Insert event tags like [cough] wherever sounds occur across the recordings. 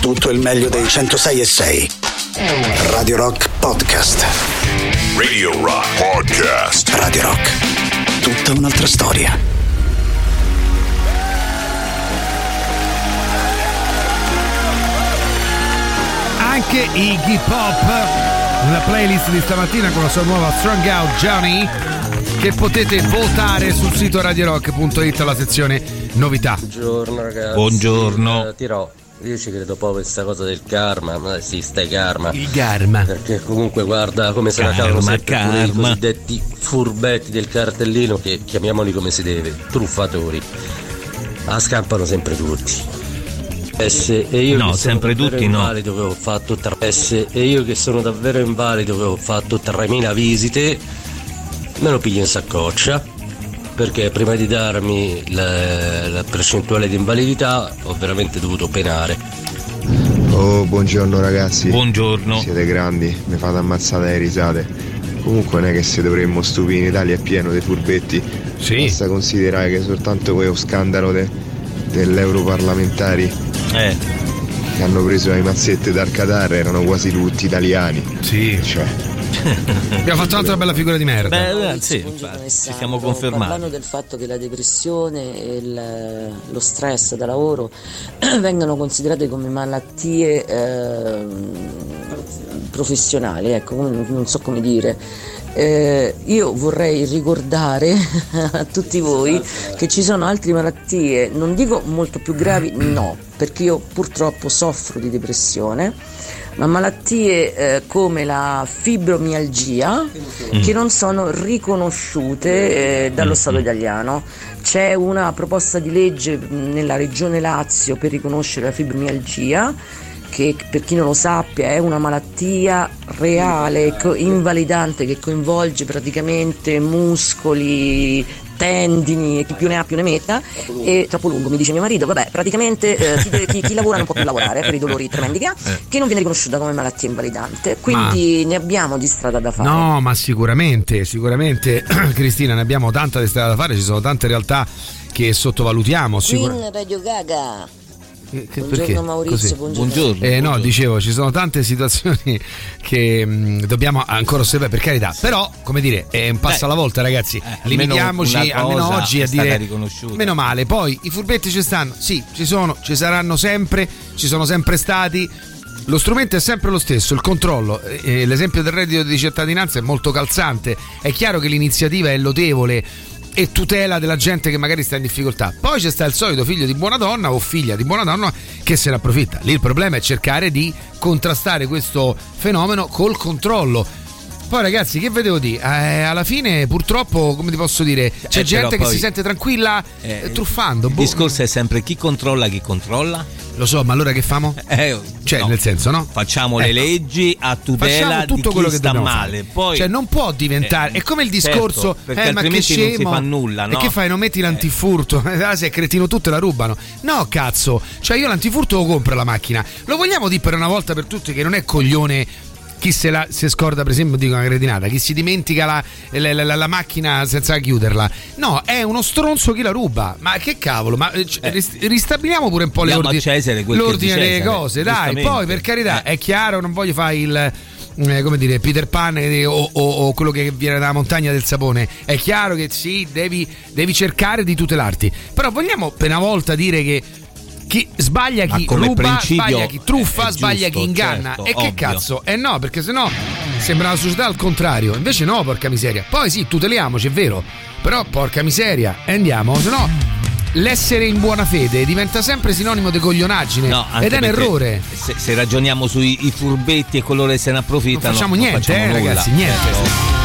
tutto il meglio dei 106 e 6. Radio Rock Podcast. Radio Rock Podcast. Radio Rock. Tutta un'altra storia. Anche Iggy Pop nella playlist di stamattina con la sua nuova Strong Out Johnny che potete votare sul sito radiorock.it alla sezione novità. Buongiorno ragazzi. Buongiorno. Eh, Tirò. Io ci credo in questa cosa del karma, ma esiste karma. Il karma. Perché comunque guarda come se la Karma, cavano sempre pure i karma. cosiddetti furbetti del cartellino che chiamiamoli come si deve, truffatori. La scampano sempre tutti. S e io No, sempre tutti no. invalido che ho fatto tre- S e io che sono davvero invalido che ho fatto 3000 visite me lo piglio in saccoccia perché prima di darmi la, la percentuale di invalidità ho veramente dovuto penare. Oh, buongiorno ragazzi. Buongiorno. Siete grandi, mi fate ammazzare le risate. Comunque non è che se dovremmo stupire in Italia è pieno di furbetti. Sì. Basta considerare che soltanto quello scandalo de- dell'europarlamentari Eh, che hanno preso le mazzette dal Qatar erano quasi tutti italiani. Sì. Cioè, Abbiamo fatto un'altra bella figura di merda. beh, eh, sì, ci siamo confermati. Parlando del fatto che la depressione e il- lo stress da lavoro [clears throat] vengano considerate come malattie ehm, professionali, ecco, non so come dire. Eh, io vorrei ricordare [laughs] a tutti voi che ci sono altre malattie, non dico molto più gravi, no, perché io purtroppo soffro di depressione, ma malattie eh, come la fibromialgia che non sono riconosciute eh, dallo Stato italiano. C'è una proposta di legge mh, nella regione Lazio per riconoscere la fibromialgia che per chi non lo sappia è una malattia reale, invalidante che coinvolge praticamente muscoli, tendini e chi più ne ha più ne metta e troppo lungo mi dice mio marito. Vabbè praticamente eh, chi, chi- chi lavora non può più lavorare per i dolori tremendi che ha che non viene riconosciuta come malattia invalidante. Quindi ne abbiamo di strada da fare. No, ma sicuramente, sicuramente, [clears throat] Cristina, ne abbiamo tanta di strada da fare, ci sono tante realtà che sottovalutiamo. Sicur- Queen Radio Gaga Che- che- buongiorno perché? Maurizio Così. buongiorno, Eh, no, dicevo, ci sono tante situazioni [laughs] che mh, dobbiamo ancora osservare, per carità. Però, come dire, è un passo Beh, alla volta, ragazzi. eh, Limitiamoci almeno oggi a dire meno male. Poi i furbetti ci stanno, sì, ci sono, ci saranno sempre, ci sono sempre stati. Lo strumento è sempre lo stesso, il controllo. Eh, l'esempio del reddito di cittadinanza è molto calzante. È chiaro che l'iniziativa è lodevole e tutela della gente che magari sta in difficoltà. Poi c'è sta il solito figlio di buona donna o figlia di buona donna che se ne approfitta. Lì il problema è cercare di contrastare questo fenomeno col controllo. Poi ragazzi, che vedevo di? Eh, alla fine purtroppo, come ti posso dire, c'è Eh, gente che poi- si sente tranquilla Eh, eh, truffando. Il Boh, discorso è sempre chi controlla chi controlla. Lo so, ma allora che famo? Eh, Cioè, no. nel senso, no? Facciamo le Ecco. leggi a tutela tutto di chi quello che sta male. Poi, cioè, non può diventare. Eh, è come il certo, discorso. eh, ma che altrimenti non si scemo. fa nulla, no? E che fai? Non metti l'antifurto? [laughs] Ah, se è cretino tu te la rubano. No, cazzo. Cioè, io l'antifurto lo compro la macchina. Lo vogliamo dire per una volta per tutte che non è coglione. Chi se la si scorda, per esempio, dico una cretinata, chi si dimentica la, la- la- la- macchina senza chiuderla. No, è uno stronzo chi la ruba. Ma che cavolo? Ma eh, ris- ristabiliamo pure un po' le ordini- Cesare l'ordine delle cose. Dai, poi per carità, Eh. è chiaro, non voglio fare il. eh, come dire, Peter Pan eh, o, o- o quello che viene dalla montagna del sapone. È chiaro che sì, devi, devi cercare di tutelarti. Però vogliamo per una volta dire che chi sbaglia chi ruba, sbaglia chi truffa, sbaglia giusto, chi inganna. certo, e che ovvio. cazzo? Eh no, perché sennò sembra una società al contrario. Invece no, porca miseria. Poi sì, tuteliamoci, è vero. Però porca miseria, andiamo, sennò l'essere in buona fede diventa sempre sinonimo di coglionaggine No, ed è un errore. Se, se ragioniamo sui furbetti e coloro che se ne approfittano, Non facciamo niente, facciamo eh, ragazzi, niente. Certo.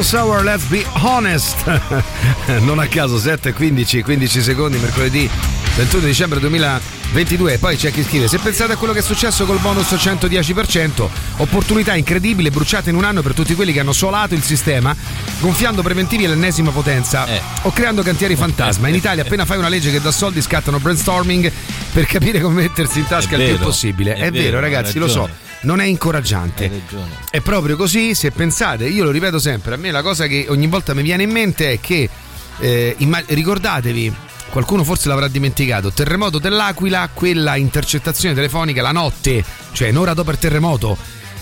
Tom Sour, let's be honest. [laughs] non a caso 7, 15, 15 secondi, mercoledì 21 dicembre 2022. Poi c'è chi scrive: Se pensate a quello che è successo col bonus 110%, opportunità incredibile bruciate in un anno per tutti quelli che hanno solato il sistema, gonfiando preventivi all'ennesima potenza Eh. o creando cantieri fantasma. In Italia, appena fai una legge che dà soldi, scattano brainstorming per capire come mettersi in tasca È il più vero, possibile. è È, vero, vero, ragazzi, lo so. Non è incoraggiante. È proprio così, se pensate, io lo ripeto sempre, a me la cosa che ogni volta mi viene in mente è che eh, imma- ricordatevi, qualcuno forse l'avrà dimenticato, terremoto dell'Aquila, quella intercettazione telefonica la notte, cioè un'ora dopo il terremoto,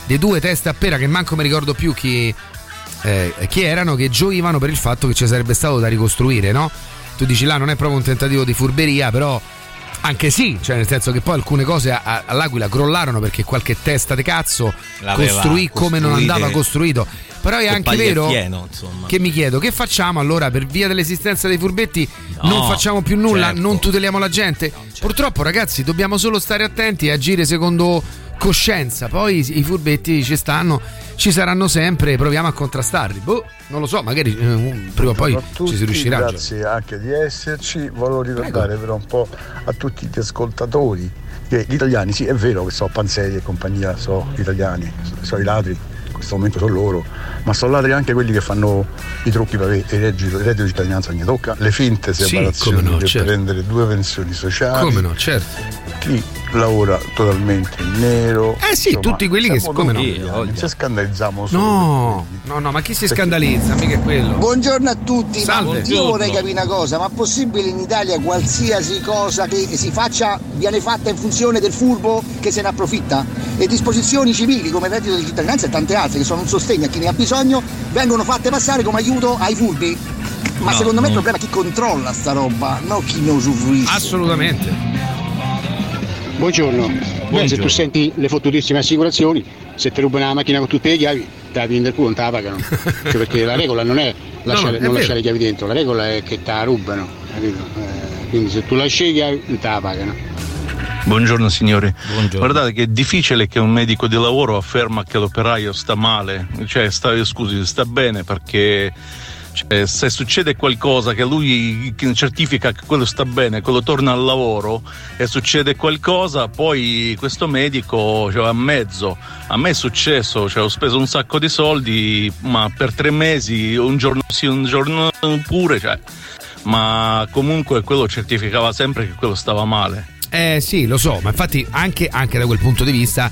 dei due teste a pera che manco mi ricordo più chi, eh, chi erano, che gioivano per il fatto che ci sarebbe stato da ricostruire, no? Tu dici là non è proprio un tentativo di furberia, però anche sì, cioè nel senso che poi alcune cose a- a- all'Aquila crollarono perché qualche testa di cazzo L'aveva costruì come non andava costruito. Però è anche vero insomma. che mi chiedo che facciamo allora per via dell'esistenza dei furbetti No, non facciamo più nulla, certo. non tuteliamo la gente. Purtroppo ragazzi dobbiamo solo stare attenti e agire secondo coscienza. Poi i furbetti ci stanno, ci saranno sempre, proviamo a contrastarli. Boh, non lo so, magari eh, prima o poi ci si riuscirà. Grazie anche di esserci. Volevo ricordare però un po' a tutti gli ascoltatori che gli italiani, sì, è vero che so Panzeri e compagnia, so italiani, so i ladri, in questo momento sono loro, ma sono ladri anche quelli che fanno i trucchi per avere il reddito, di cittadinanza che tocca, le finte Sì, separazioni come no, per certo. prendere due pensioni sociali. Come no, certo. Chi lavora totalmente in nero. Eh sì, tutti quelli che- come no. voglia. ci scandalizziamo solo. No, no, no, ma chi si scandalizza? Mica è quello. Buongiorno a tutti, Salve. ma io vorrei capire una cosa, ma è possibile in Italia qualsiasi cosa che si faccia viene fatta in funzione del furbo che se ne approfitta? Le disposizioni civili come il reddito di cittadinanza e tante altre che sono un sostegno a chi ne ha bisogno vengono fatte passare come aiuto ai furbi. Ma No, secondo me il non- problema è chi controlla sta roba, non chi ne usufruisce. Assolutamente. Buongiorno. Beh, se Buongiorno. tu senti le fottutissime assicurazioni, se ti rubano la macchina con tutte le chiavi, te la prendi del culo, non te la pagano. [laughs] Cioè, perché la regola non è lasciare, no, non lasciare le chiavi dentro, la regola è che te la rubano. capito? Eh, quindi se tu lasci le chiavi, non te la pagano. Buongiorno signori. Buongiorno. Guardate che è difficile che un medico di lavoro afferma che l'operaio sta male, cioè sta, scusi, sta bene perché cioè, se succede qualcosa che lui certifica che quello sta bene, quello torna al lavoro e succede qualcosa, poi questo medico cioè, a mezzo. A me è successo, cioè, ho speso un sacco di soldi, ma per tre mesi, un giorno sì, un giorno pure, cioè, ma comunque quello certificava sempre che quello stava male. Eh sì, lo so, ma infatti anche, anche da quel punto di vista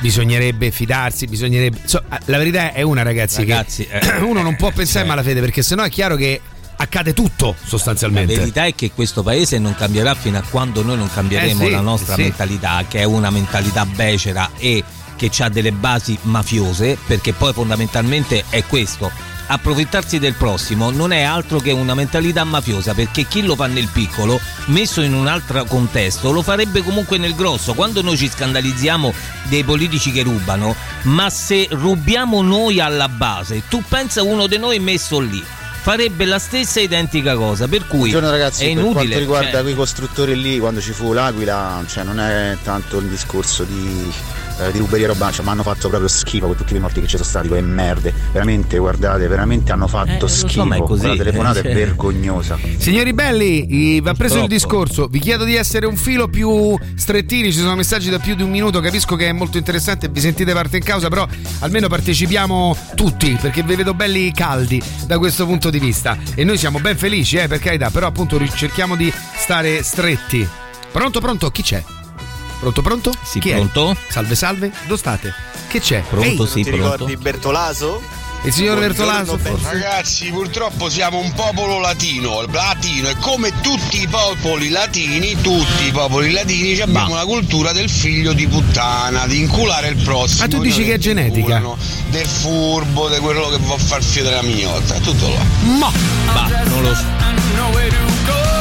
bisognerebbe fidarsi, bisognerebbe... so, la verità è una ragazzi, Ragazzi, che eh, [clears throat] uno non può pensare cioè. malafede perché sennò è chiaro che accade tutto La sostanzialmente. verità è che questo paese non cambierà fino a quando noi non cambieremo Eh sì, la nostra sì. mentalità, che è una mentalità becera e che ha delle basi mafiose, perché poi fondamentalmente è questo. Approfittarsi del prossimo non è altro che una mentalità mafiosa, perché chi lo fa nel piccolo, messo in un altro contesto, lo farebbe comunque nel grosso. Quando noi ci scandalizziamo dei politici che rubano, ma se rubiamo noi alla base, tu pensa uno di noi messo lì. Farebbe la stessa identica cosa, per cui Buongiorno ragazzi, è per inutile. quanto riguarda cioè- quei costruttori lì, quando ci fu l'Aquila, cioè non è tanto il discorso di, eh, di ruberia e roba, cioè, ma hanno fatto proprio schifo con tutti i morti che ci sono stati, quelle merde. Veramente, guardate, veramente hanno fatto Eh, lo so, schifo. ma è così, Quella telefonata eh, cioè. è vergognosa. Signori belli, va preso il discorso. Vi chiedo di essere un filo più strettini. Ci sono messaggi da più di un minuto. Capisco che è molto interessante. Vi sentite parte in causa, però almeno partecipiamo tutti perché vi vedo belli caldi da questo punto di vista. E noi siamo ben felici, eh, per carità. Però appunto cerchiamo di stare stretti. Pronto, pronto? Chi c'è? Pronto, pronto? Sì, Chi pronto? È? Salve, salve. Dove state? Che c'è? Pronto, Ehi, sì, pronto. Bertolaso? il signor Bertolaso, forse? Ragazzi, purtroppo siamo un popolo latino, latino e come tutti i popoli latini, tutti i popoli latini abbiamo la cultura del figlio di puttana, di inculare il prossimo. Ah, tu dici che è genetica? inculano, Del furbo, di quello che vuol far fiore la mignotta, tutto là. Ma Ma non lo so.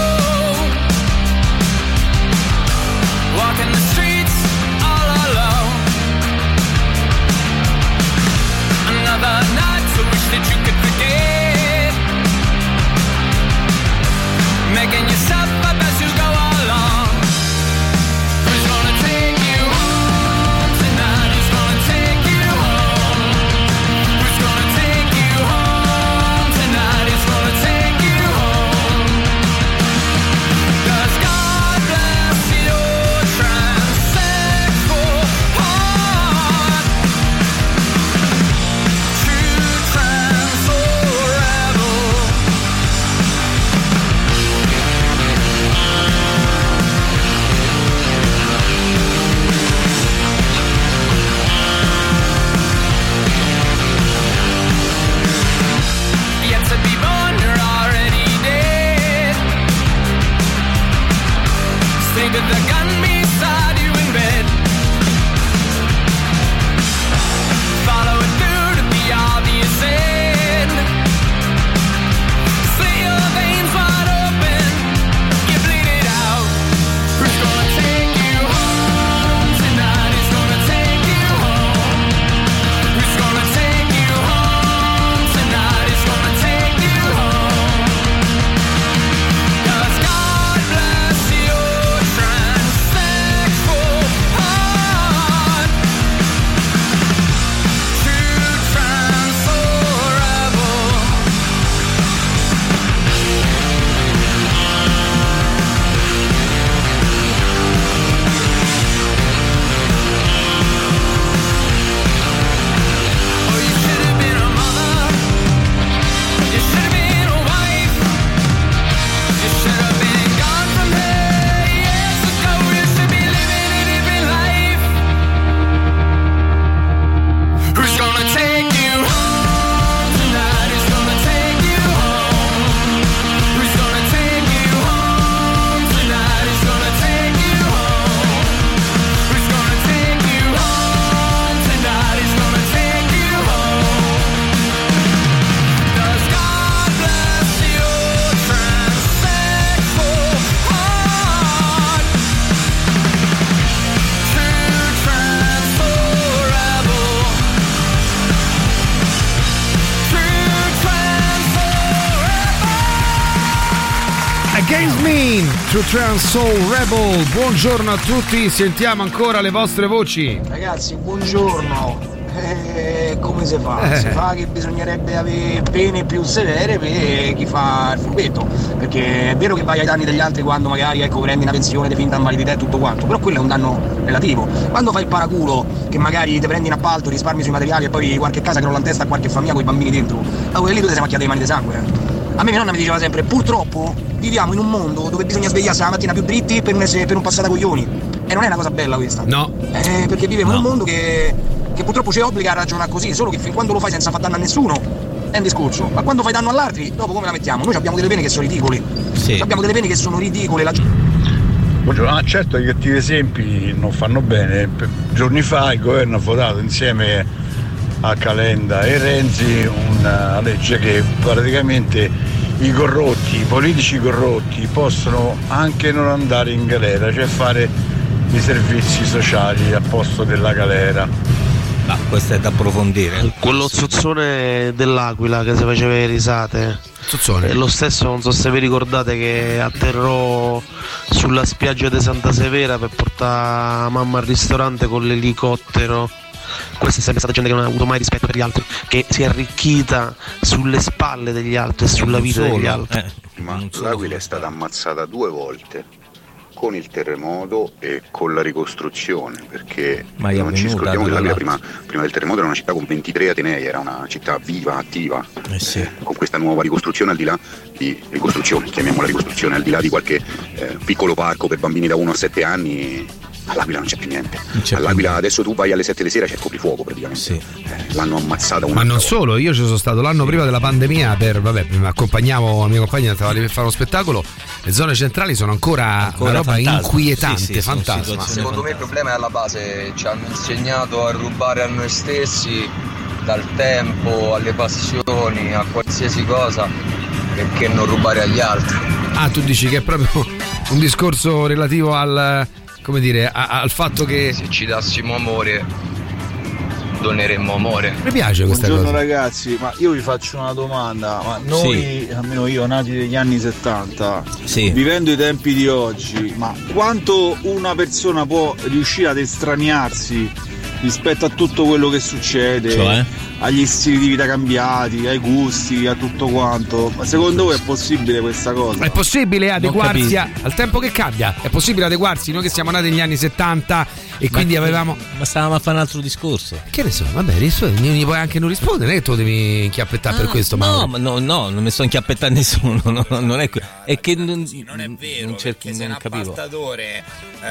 True Trans Soul Rebel. Buongiorno a tutti, sentiamo ancora le vostre voci. Ragazzi, buongiorno. Eh, come si fa? Eh. Si fa che bisognerebbe avere pene più severe per chi fa il furbetto. Perché è vero che vai ai danni degli altri quando magari ecco, prendi una pensione di finta invalidità e tutto quanto, però quello è un danno relativo. Quando fai il paraculo, che magari ti prendi in appalto, risparmi sui materiali e poi qualche casa crolla in testa a qualche famiglia con i bambini dentro, ma quelli lì tu ti sei macchiato le mani di sangue. A me mia nonna mi diceva sempre, purtroppo viviamo in un mondo dove bisogna svegliarsi la mattina più dritti per essere, per non passare da coglioni. E non è una cosa bella questa. No. Eh, perché viviamo in un mondo che, che purtroppo ci obbliga a ragionare così, solo che fin quando lo fai senza far danno a nessuno è un discorso. Ma quando fai danno all'altri, dopo come la mettiamo? Noi abbiamo delle pene che sono ridicole. Abbiamo delle pene che sono ridicole. La... Buongiorno, ah, certo i cattivi esempi non fanno bene. Giorni fa il governo ha votato insieme a Calenda e Renzi una legge che praticamente i corrotti, i politici corrotti possono anche non andare in galera, cioè fare i servizi sociali a posto della galera. Ma questo è da approfondire. Quello zozzone dell'Aquila che si faceva le risate. È lo stesso, non so se vi ricordate, che atterrò sulla spiaggia di Santa Severa per portare mamma al ristorante con l'elicottero. Questa è sempre stata gente che non ha avuto mai rispetto per gli altri, che si è arricchita sulle spalle degli altri e sulla vita degli eh. altri. Ma l'Aquila è stata ammazzata due volte con il terremoto e con la ricostruzione perché Ma non ci scordiamo che l'Aquila prima, prima del terremoto era una città con 23 atenei, era una città viva, attiva. Eh Con questa nuova ricostruzione al di là di ricostruzione, chiamiamola ricostruzione, al di là di qualche eh, piccolo parco per bambini da 1 a 7 anni, all'Aquila non c'è più niente. All'Aquila adesso tu vai alle 7 di sera c'è il coprifuoco praticamente. Eh, l'hanno ammazzata una Ma non solo, io ci sono stato l'anno prima della pandemia per, vabbè, mi accompagnavo la mia compagna, stava lì per fare uno spettacolo, le zone centrali sono ancora, Ancora una roba fantasma. inquietante, Sì, sì, fantasma. Ma secondo me il problema è alla base, ci hanno insegnato a rubare a noi stessi dal tempo, alle passioni, a qualsiasi cosa, perché non rubare agli altri. Ah, tu dici che è proprio un discorso relativo al, come dire, a- al fatto che... Se ci dassimo amore, doneremmo amore. Mi piace questa Buongiorno cosa. ragazzi, ma io vi faccio una domanda, ma noi, almeno io, nati negli anni 70, vivendo i tempi di oggi, ma quanto una persona può riuscire ad estraniarsi rispetto a tutto quello che succede, Cioè? agli stili di vita cambiati, ai gusti, a tutto quanto? Ma secondo voi è possibile questa cosa? È possibile adeguarsi a- al tempo che cambia? È possibile adeguarsi? Noi che siamo nati negli anni 70 e quindi Ma- avevamo... Ma stavamo a fare un altro discorso. Che ne so, vabbè, rispondi, non gli puoi anche non rispondere, non è che tu devi inchiappettare per questo, ma... Ah, No, ma no, no, non mi sto inchiappettando nessuno. [laughs] no, no, non è, que- è che non, non è vero, non, cerchi- perché se un non capivo. appaltatore eh,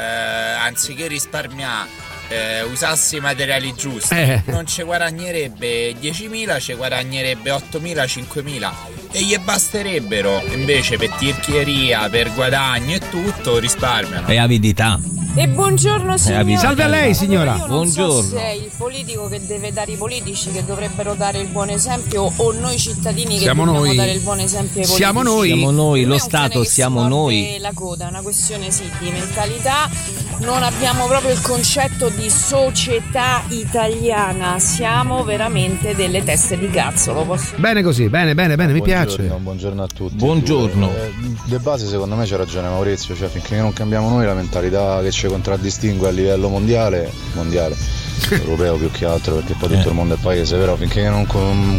anziché risparmiare eh, usasse i materiali giusti Eh. non ci guadagnerebbe 10.000 ci guadagnerebbe 8.000 5.000 e gli basterebbero invece per tirchieria per guadagno e tutto risparmiano È avidità. E buongiorno Eh, signora. avvisa- Salve a lei, signora. Io non so Buongiorno. se è il politico che deve dare i politici che dovrebbero dare il buon esempio o noi cittadini che Siamo dobbiamo noi. dare il buon esempio ai politici. Siamo noi. Siamo noi, lo Stato che siamo noi. La coda è una questione sì di mentalità. Non abbiamo proprio il concetto di società italiana. Siamo veramente delle teste di cazzo, lo posso Bene così, bene, bene, bene, mi piace. Buongiorno, buongiorno a tutti. Buongiorno. Eh, De base secondo me c'ha ragione Maurizio, cioè finché non cambiamo noi la mentalità che ci contraddistingue a livello mondiale, mondiale, europeo più che altro perché poi tutto il mondo è paese, però finché non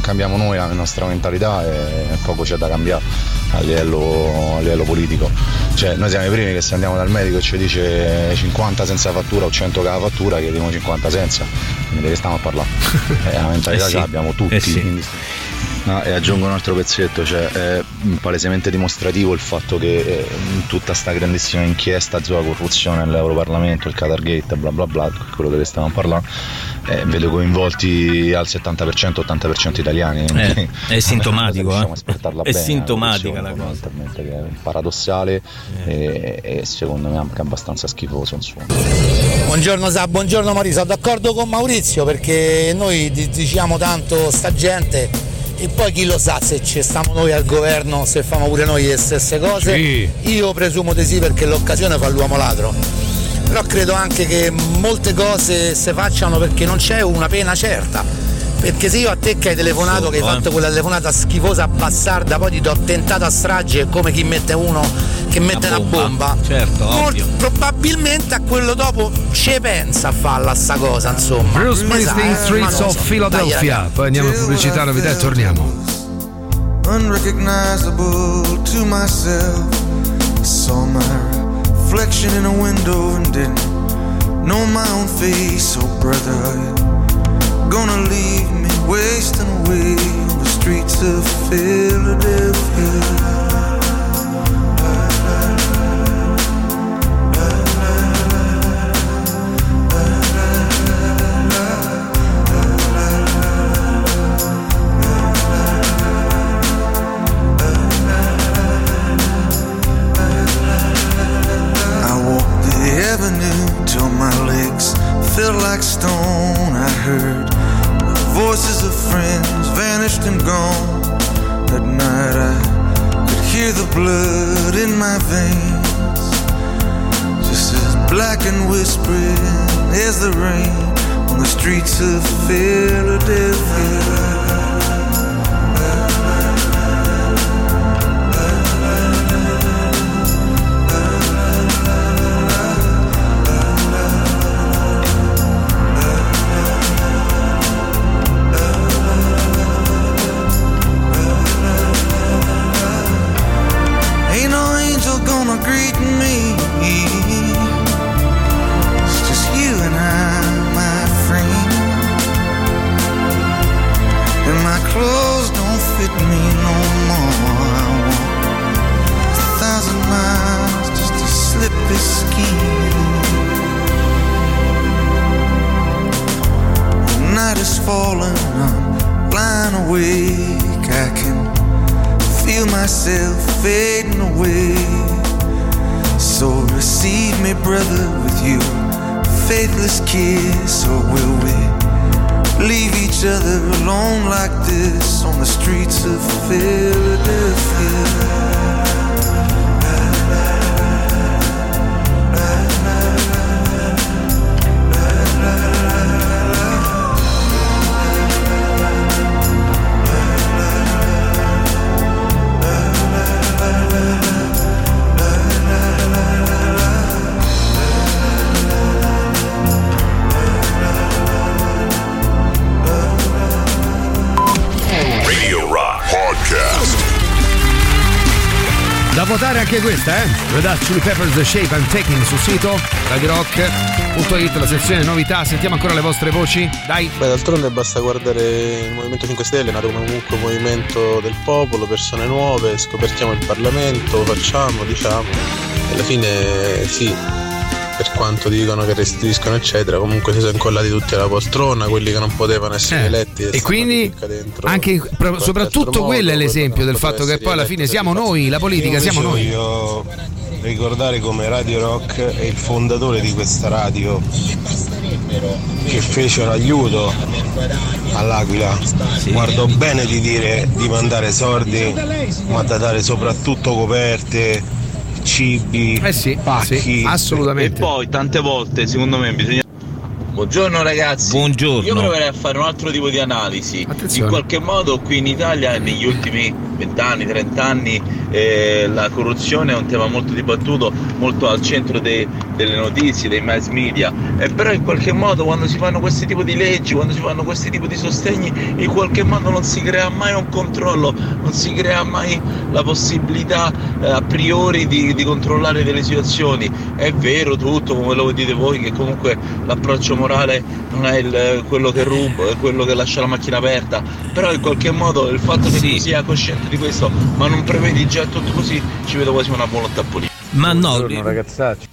cambiamo noi la nostra mentalità eh, poco c'è da cambiare a livello, a livello politico. Cioè noi siamo i primi che se andiamo dal medico e ci dice 50 senza fattura o 100 con la fattura, chiediamo 50 senza, quindi di che stiamo a parlare? [laughs] Eh, la mentalità Eh sì. ce l'abbiamo tutti. Eh sì. No, e aggiungo un altro pezzetto, cioè è palesemente dimostrativo il fatto che eh, in tutta sta grandissima inchiesta sulla corruzione nell'Europarlamento, il Qatar Gate, bla bla bla, quello che stiamo parlando, eh, vedo coinvolti al 70%, 80% italiani. Eh, è [laughs] sintomatico, eh. È bene, sintomatica la fondamentalmente, che è paradossale e, e secondo me anche abbastanza schifoso insomma. Buongiorno Sa, buongiorno sono d'accordo con Maurizio perché noi di- diciamo tanto sta gente e poi chi lo sa se ci stiamo noi al governo, se famo pure noi le stesse cose. Sì. Io presumo di sì perché l'occasione fa l'uomo ladro. Però credo anche che molte cose si facciano perché non c'è una pena certa. Perché se io a te che hai telefonato, che hai Sotto, eh. fatto quella telefonata schifosa bastarda, poi ti do tentato a strage è come chi mette uno che mette una bomba. Certo, Mol- probabilmente a quello dopo ci pensa a farla sta cosa, insomma. Bruce sa, Springsteen, ma Streets of so. Dai, Philadelphia. raga. Poi andiamo a pubblicità, novità e torniamo. unrecognizable to myself. I saw my reflection in a window and didn't know my own face. Oh, brother, gonna leave wasting away on the streets of Philadelphia? Chili Peppers The Shape I'm Taking sul sito radirock.it, la sezione novità. Sentiamo ancora le vostre voci. Dai. Beh, d'altronde basta guardare il Movimento 5 Stelle, è nato comunque un movimento del popolo, persone nuove, scoperchiamo il Parlamento, facciamo, diciamo. E alla fine sì, per quanto dicono che restituiscono eccetera, comunque si sono incollati tutti alla poltrona, quelli che non potevano essere Eh, eletti. E quindi anche pro- soprattutto quello è l'esempio del fatto che poi alla fine siamo noi, la politica, Io siamo noi. Voglio ricordare come Radio Rock è il fondatore di questa radio che fecero aiuto all'Aquila. Guardò bene di dire di mandare soldi, ma da dare soprattutto coperte, cibi, pacchi. assolutamente. E poi tante volte, secondo me, bisogna. Buongiorno ragazzi. Buongiorno. Io proverei a fare un altro tipo di analisi. In qualche modo qui in Italia negli ultimi 20 anni, 30 anni eh, la corruzione è un tema molto dibattuto, molto al centro dei- delle notizie, dei mass media. E però in qualche modo quando si fanno questi tipi di leggi, quando si fanno questi tipi di sostegni, in qualche modo non si crea mai un controllo, non si crea mai la possibilità eh, a priori di, di controllare delle situazioni. È vero tutto, come lo dite voi, che comunque l'approccio morale non è il- quello che ruba, è quello che lascia la macchina aperta, però in qualche modo il fatto che tu sia cosciente di questo, ma non prevedi già tutto così, ci vedo quasi una volontà politica. Ma no, ragazzacci.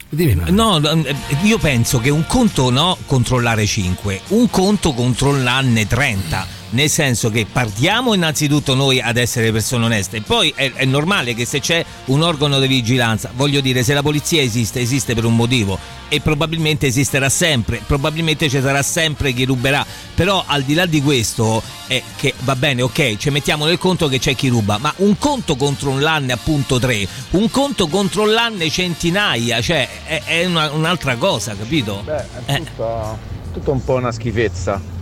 no, eh, io penso che un conto no controllare 5, un conto controllarne 30. Nel senso che partiamo innanzitutto noi ad essere persone oneste, poi è, è normale che se c'è un organo di vigilanza, voglio dire, se la polizia esiste, esiste per un motivo e probabilmente esisterà sempre, probabilmente ci sarà sempre chi ruberà, però al di là di questo, è che va bene, ok, ci mettiamo nel conto che c'è chi ruba, ma un conto contro un lanne appunto 3, un conto contro l'anne centinaia, cioè è, è una- un'altra cosa, capito? Beh, è tutta, tutta un po' una schifezza.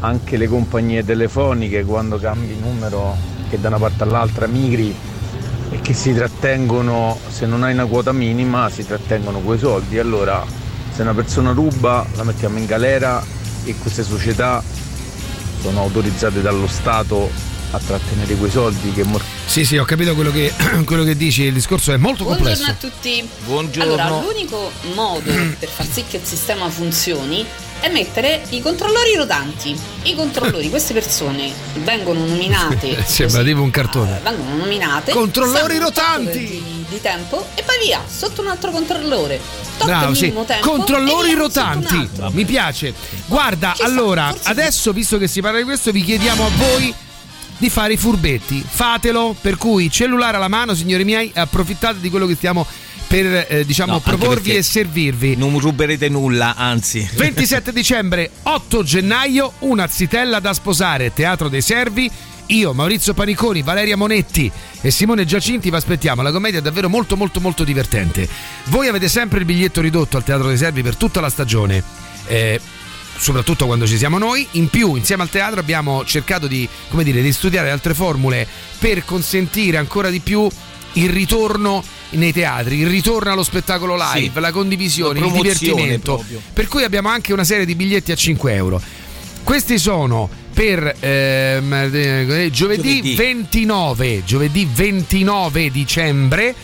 Anche le compagnie telefoniche quando cambi numero che da una parte all'altra migri e che si trattengono, se non hai una quota minima, si trattengono quei soldi. Allora se una persona ruba la mettiamo in galera e queste società sono autorizzate dallo Stato a trattenere quei soldi che mor- Sì, sì, ho capito quello che, [clears throat] quello che dici, il discorso è molto Buongiorno complesso. a tutti. Buongiorno. Allora, l'unico modo per far sì che il sistema funzioni è mettere i controllori rotanti. I controllori, [laughs] queste persone vengono nominate [laughs] Sembra tipo un cartone. vengono nominate Controllori rotanti! di, di tempo e poi via sotto un altro controllore tot Bravo, sì. tempo Controllori rotanti. Mi piace. Guarda, allora, adesso visto che si parla di questo, vi chiediamo a voi di fare i furbetti. Fatelo, per cui cellulare alla mano, signori miei, approfittate di quello che stiamo per eh, diciamo No, proporvi e servirvi. Non ruberete nulla, anzi. [laughs] 27 dicembre, 8 gennaio, una zitella da sposare, Teatro dei Servi. Io, Maurizio Paniconi, Valeria Monetti e Simone Giacinti vi aspettiamo. La commedia è davvero molto molto molto divertente. Voi avete sempre il biglietto ridotto al Teatro dei Servi per tutta la stagione. Eh, soprattutto quando ci siamo noi. In più, insieme al teatro abbiamo cercato di, come dire, di studiare altre formule per consentire ancora di più il ritorno nei teatri, il ritorno allo spettacolo live, Sì. la condivisione, La il divertimento. proprio. Per cui abbiamo anche una serie di biglietti a 5 euro. Questi sono per ehm, eh, giovedì, Giovedì. 29, giovedì 29 dicembre.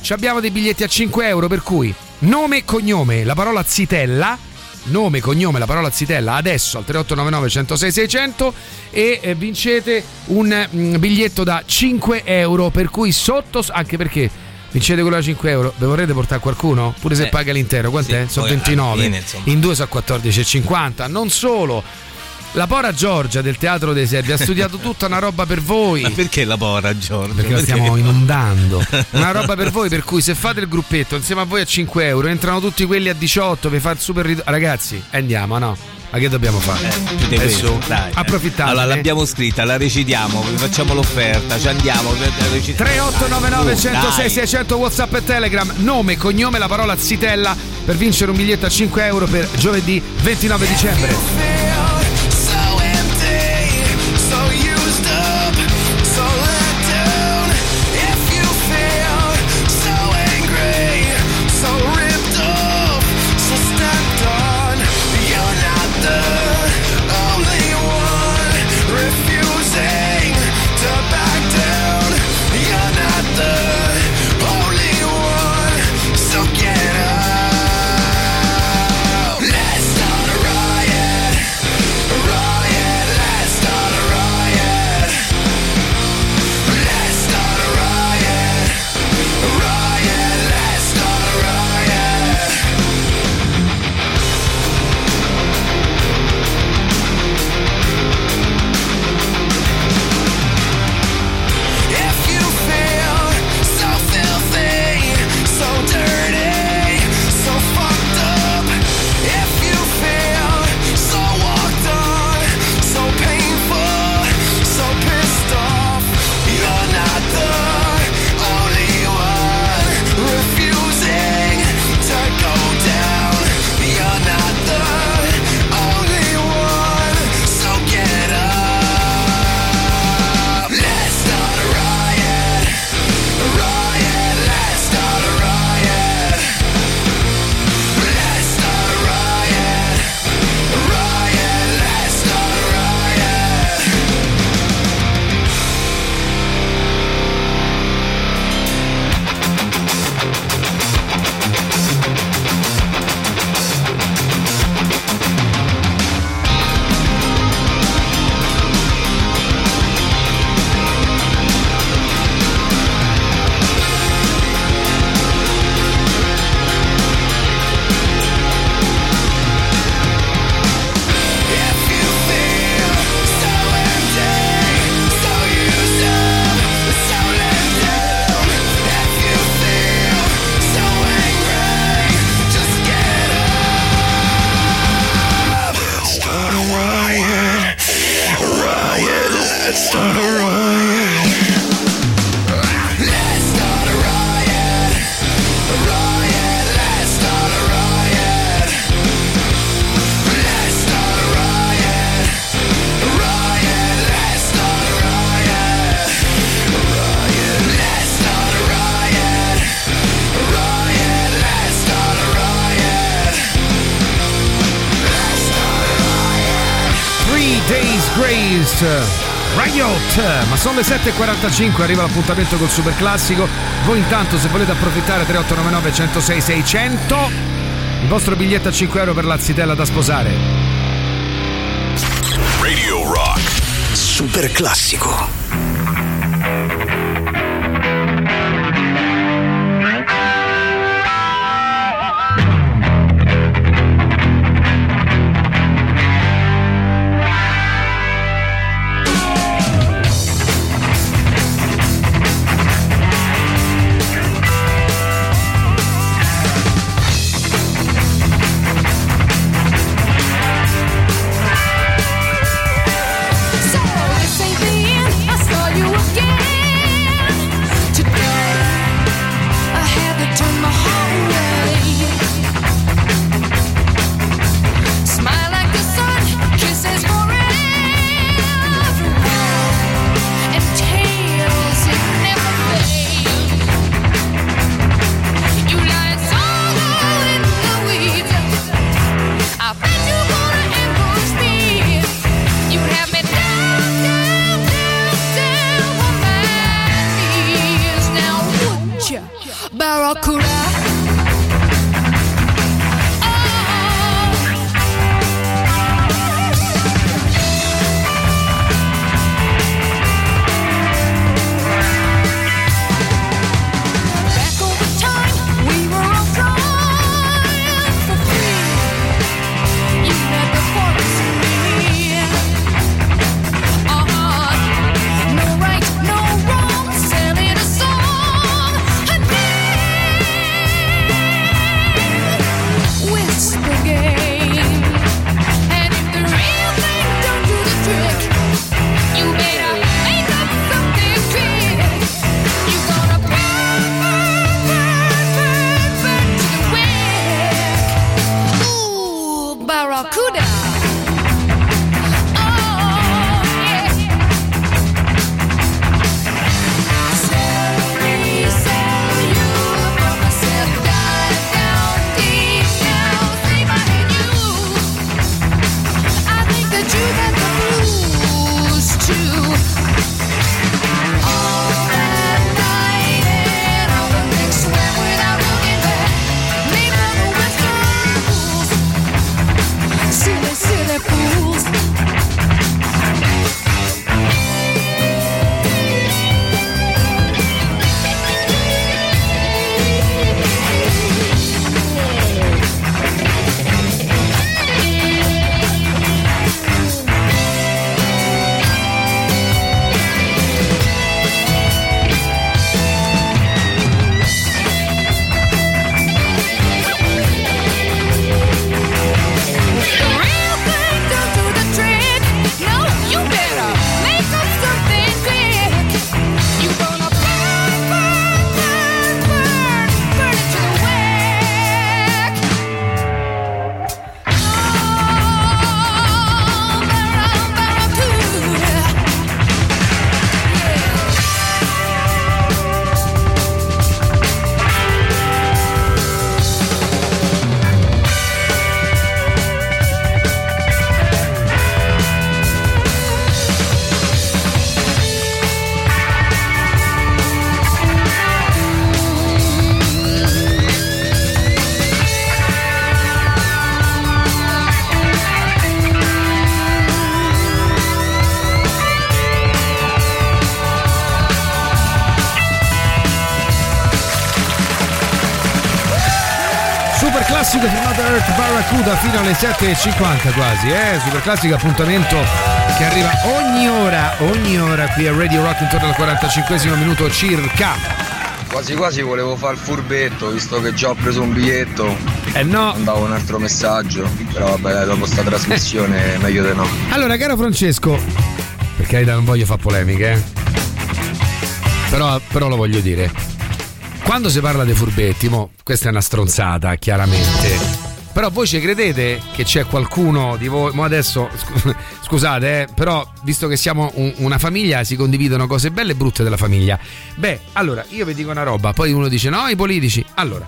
Ci abbiamo dei biglietti a 5 euro, per cui nome e cognome, la parola zitella, nome, cognome, la parola zitella adesso al 3899 106 600 e eh, vincete un mm, biglietto da 5 euro, per cui sotto, anche perché vincete quello da 5 euro, ve vorrete portare qualcuno? Pure se Eh, paga l'intero, quant'è? sì, sono poi alla 29, fine, in due sono 14,50, non solo. La Pora Giorgia del Teatro dei Servi ha studiato tutta una roba per voi. Ma perché la pora, Giorgio? Perché la stiamo inondando. [laughs] Una roba per voi, per cui se fate il gruppetto insieme a voi a 5 euro, entrano tutti quelli a 18, vi fa il super rit- Ragazzi, andiamo, no? Ma che dobbiamo fare? di Adesso, dai. approfittate. Allora l'abbiamo scritta, la recitiamo, vi facciamo l'offerta, ci andiamo. 3899 106 600 Whatsapp e Telegram, nome, cognome, la parola zitella per vincere un biglietto a 5 euro per giovedì 29 dicembre. Sono le 7.45 arriva l'appuntamento col super classico voi intanto se volete approfittare 3899 106 600 il vostro biglietto a 5 euro per la zitella da sposare Radio Rock. Super classico. Barracuda fino alle 7.50 quasi eh? super classico appuntamento che arriva ogni ora ogni ora qui a Radio Rock intorno al 45 minuto circa Quasi quasi volevo fare il furbetto, visto che già ho preso un biglietto. Eh no. Mandavo un altro messaggio. Però vabbè, dopo sta trasmissione meglio di no. Allora, caro Francesco, per carità non voglio fare polemiche, eh. però, però lo voglio dire. Quando si parla dei furbetti, mo, questa è una stronzata, chiaramente. Però voi ci credete che c'è qualcuno di voi? Mo adesso, scu- [laughs] scusate, eh, però visto che siamo un- una famiglia, si condividono cose belle e brutte della famiglia. Beh, allora, io vi dico una roba, poi uno dice no, i politici. Allora,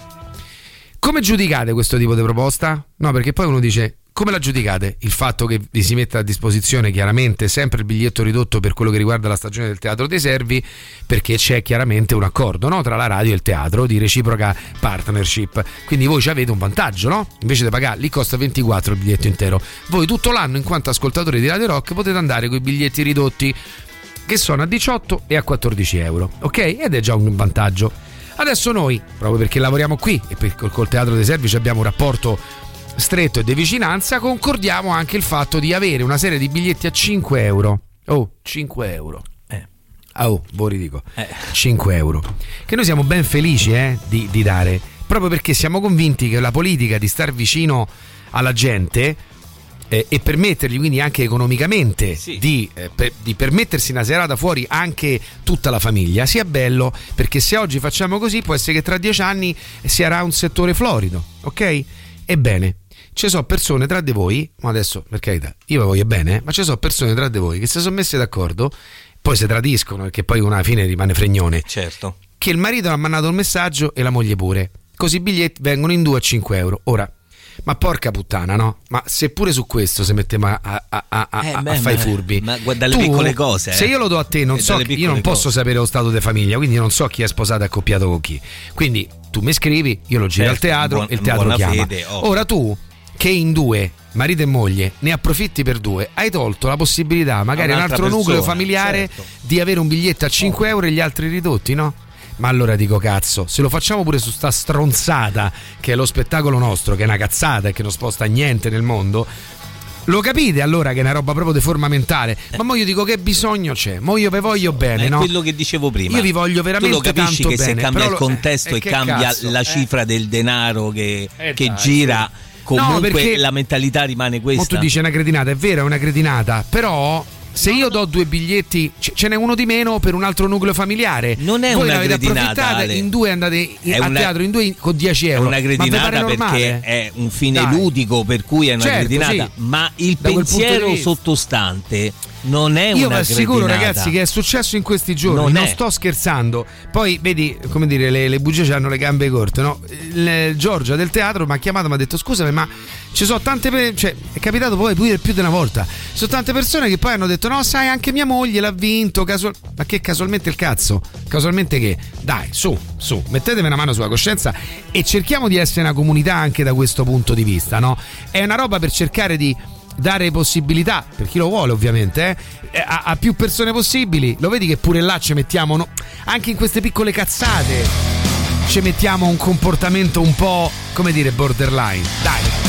come giudicate questo tipo di proposta? No, perché poi uno dice Come la giudicate? Il fatto che vi si metta a disposizione chiaramente sempre il biglietto ridotto per quello che riguarda la stagione del Teatro dei Servi, perché c'è chiaramente un accordo no? tra la radio e il teatro di reciproca partnership. Quindi voi ci avete un vantaggio, no? Invece di pagare, lì costa 24 il biglietto intero. Voi tutto l'anno, in quanto ascoltatori di Radio Rock, potete andare con i biglietti ridotti che sono a 18 e a 14 euro, ok? Ed è già un vantaggio. Adesso noi, proprio perché lavoriamo qui e per, col, col Teatro dei Servi abbiamo un rapporto stretto e di vicinanza, concordiamo anche il fatto di avere una serie di biglietti a 5 euro. Oh, 5 euro. Eh. Oh, voi ridico. 5 euro. Che noi siamo ben felici eh, di, di dare, proprio perché siamo convinti che la politica di star vicino alla gente eh, e permettergli quindi anche economicamente di, eh, per- di permettersi una serata fuori anche tutta la famiglia sia bello perché se oggi facciamo così può essere che tra dieci anni si sarà un settore florido ok? ebbene ci sono persone tra di voi ma adesso per carità io vi voglio bene ma ci sono persone tra di voi che si sono messe d'accordo poi si tradiscono perché poi una fine rimane fregnone certo. che il marito ha mandato il messaggio e la moglie pure. Così i biglietti vengono in 2 a 5 euro. Ora ma porca puttana, no? Ma se pure su questo se mettiamo a, a, a, a, Eh, a beh, fare i ma- furbi. ma guarda le piccole cose, eh. Se io lo do a te, non E so, io non posso cose. sapere lo stato di famiglia, quindi non so chi è sposato e accoppiato con chi. Quindi tu mi scrivi, io lo giro Certo, al teatro buon- e il teatro chiama. fede, ovvio. Ora tu, che in due, marito e moglie, ne approfitti per due, hai tolto la possibilità, magari a un altro nucleo persona, familiare, certo. di avere un biglietto a 5 euro e gli altri ridotti, no? Ma allora dico cazzo, se lo facciamo pure su sta stronzata che è lo spettacolo nostro, che è una cazzata e che non sposta niente nel mondo, lo capite allora che è una roba proprio di forma mentale? Ma mo io dico che bisogno c'è? Mo io ve voglio bene, è no? quello che dicevo prima. Io vi voglio veramente tu lo capisci che se bene, cambia però il contesto eh, e cambia cazzo, la eh. cifra del denaro che, Eh, che dai, gira, comunque perché- la mentalità rimane questa. tu dici è una cretinata, è vero, è una cretinata, però se io do due biglietti, ce n'è uno di meno per un altro nucleo familiare. Non è Voi una Ale. in due andate in- È a una- teatro in due con 10 È euro. una pare cretinata normale? perché è un fine Dai. ludico, per cui è una Certo, cretinata, sì. ma il Da pensiero sottostante non è Io vi una assicuro, cretinata. ragazzi, che è successo in questi giorni. Non Non, sto scherzando. Poi, vedi, come dire, le, le bugie hanno le gambe corte, no? Il, Giorgia del teatro mi ha chiamato e mi ha detto: Scusami, ma ci sono tante persone. Cioè, è capitato poi più, più di una volta. Ci sono tante persone che poi hanno detto: No, sai, anche mia moglie l'ha vinto. casual-". Ma che casualmente il cazzo? Casualmente che? Dai, su, su, mettetevi una mano sulla coscienza e cerchiamo di essere una comunità anche da questo punto di vista, no? È una roba per cercare di dare possibilità, per chi lo vuole ovviamente, eh, a, a più persone possibili. Lo vedi che pure là ci mettiamo, no? anche in queste piccole cazzate, ci mettiamo un comportamento un po', come dire, borderline. Dai.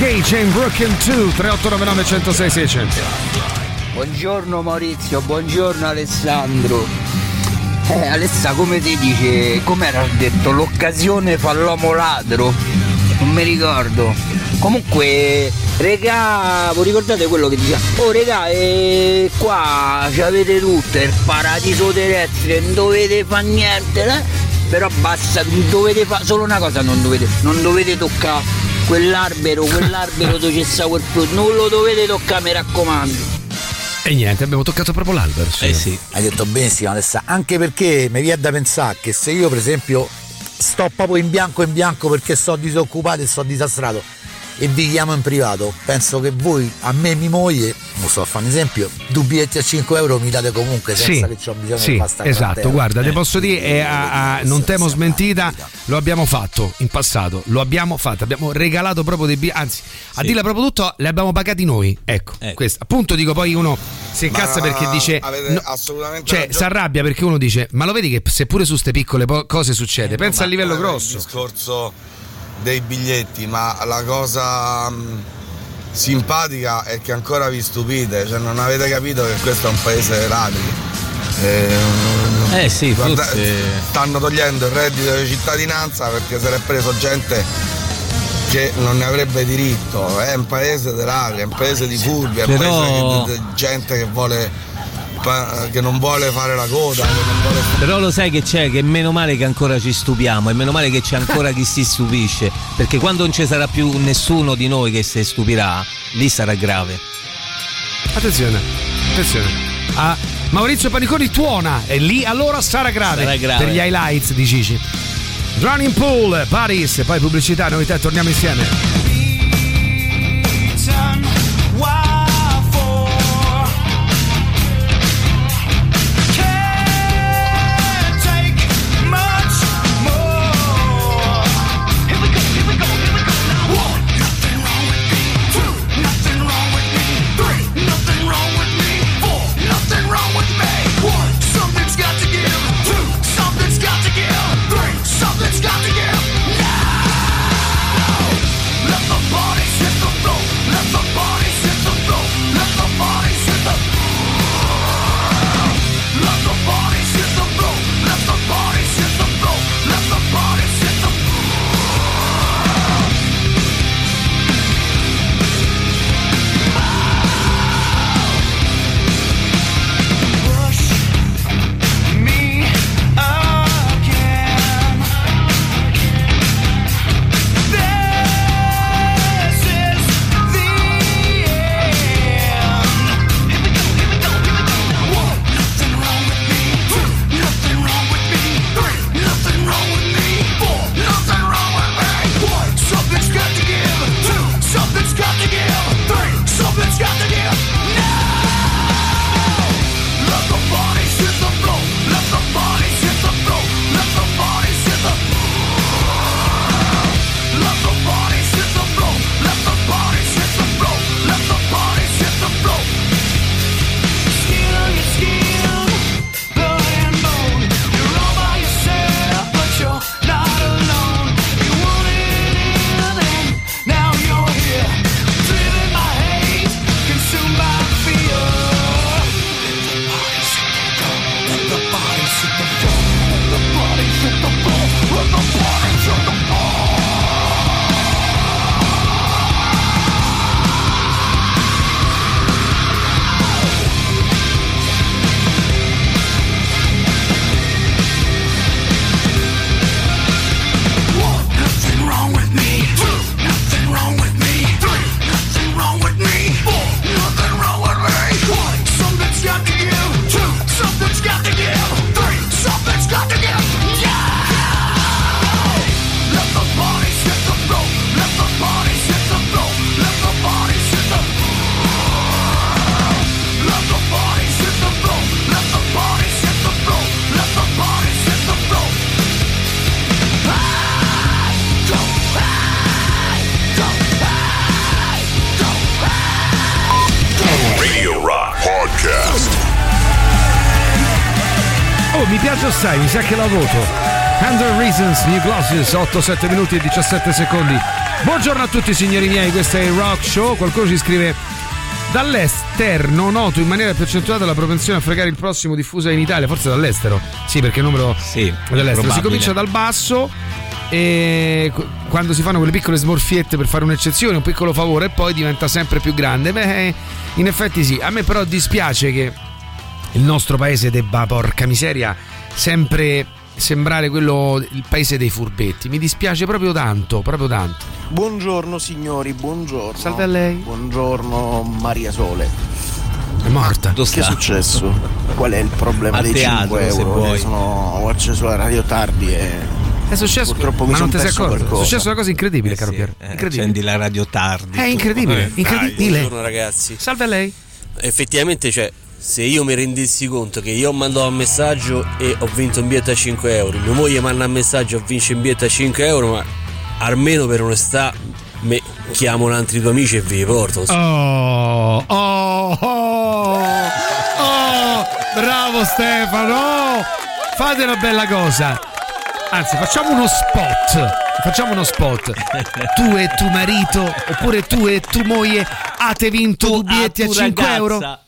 Cage in Broken 2 3899 106 600. Buongiorno Maurizio, buongiorno Alessandro. Eh, Alessa, come ti dice, com'era detto, l'occasione fa l'uomo ladro? Non mi ricordo. Comunque, regà, vi ricordate quello che diceva? Oh regà, eh, qua avete tutto, il paradiso terrestre, non dovete fare niente, eh? Però basta, dovete fare solo una cosa, non dovete, non dovete toccare quell'albero, quell'albero dove c'è sta quel frutto, non lo dovete toccare, mi raccomando. E niente, abbiamo toccato proprio l'albero. Eh sì. Hai detto benissimo Alessà, anche perché mi viene da pensare che se io per esempio sto proprio in bianco in bianco perché sto disoccupato e sto disastrato e vi chiamo in privato, penso che voi a me e mia moglie, non so a fare un esempio, due biglietti a 5 euro mi date comunque senza Sì, che ho bisogno sì, di pasta esatto, guarda, te posso dire, è a- a- non temo smentita, lo abbiamo fatto in passato, lo abbiamo fatto, abbiamo regalato proprio dei biglietti, anzi, a dirla proprio tutto, li abbiamo pagati noi, ecco, questo. appunto dico poi uno si incazza perché dice, avete no, assolutamente cioè si arrabbia perché uno dice, ma lo vedi che seppure su ste piccole po- cose succede, pensa Ma a livello grosso. Il discorso dei biglietti, ma la cosa mh, simpatica è che ancora vi stupite, cioè non avete capito che questo è un paese ladri. Eh, Eh sì, guarda- forse- stanno togliendo il reddito di cittadinanza perché se l'è preso gente che non ne avrebbe diritto. È un paese di ladri, è un paese di furbi, è un Però- paese di gente che vuole pa- che non vuole fare la coda, che non vuole Però lo sai che c'è, che meno male che ancora ci stupiamo e meno male che c'è ancora chi si stupisce, perché quando non ci sarà più nessuno di noi che si stupirà, lì sarà grave. Attenzione, attenzione. Ah, Maurizio Paniconi tuona e lì allora sarà grave, Sarà grave. per gli highlights di Gigi. Running Pool, Paris, poi pubblicità, novità, torniamo insieme. Sa che la voto. Under Reasons, New Glasses, 8-7 minuti e 17 secondi. Buongiorno a tutti signori miei, questo è il Rock Show. Qualcuno ci scrive Dall'esterno noto in maniera più accentuata la propensione a fregare il prossimo diffusa in Italia, forse dall'estero. Sì, perché il numero sì, dall'estero. Si comincia dal basso e qu- quando si fanno quelle piccole smorfiette per fare un'eccezione, un piccolo favore e poi diventa sempre più grande. Beh, in effetti sì. A me però dispiace che il nostro paese debba, porca miseria, sempre sembrare quello il paese dei furbetti. Mi dispiace proprio tanto, proprio tanto. Buongiorno signori, buongiorno. Salve a lei. Buongiorno Maria Sole. È morta. Che è successo? Qual è il problema Al dei teatro, 5 se euro? vuoi. Che Sono, ho acceso la radio tardi e È successo, purtroppo mi ma non sono ti sei perso accorto? È successa una cosa incredibile, caro Piero. Eh, Incredibile. accendi la radio tardi. È incredibile, incredibile. Buongiorno ragazzi. Salve a lei. Effettivamente, cioè, se io mi rendessi conto che io ho mandato un messaggio e ho vinto un biglietto a 5 euro, mia moglie manda un messaggio e ho vinto un biglietto a 5 euro, ma almeno per onestà me chiamo un altri due amici e vi riporto. Oh, oh, oh, oh, bravo Stefano. Fate una bella cosa. Anzi, facciamo uno spot. Facciamo uno spot. Tu e tuo marito, oppure tu e tua moglie, avete vinto due biglietti a tu 5 ragazza. euro.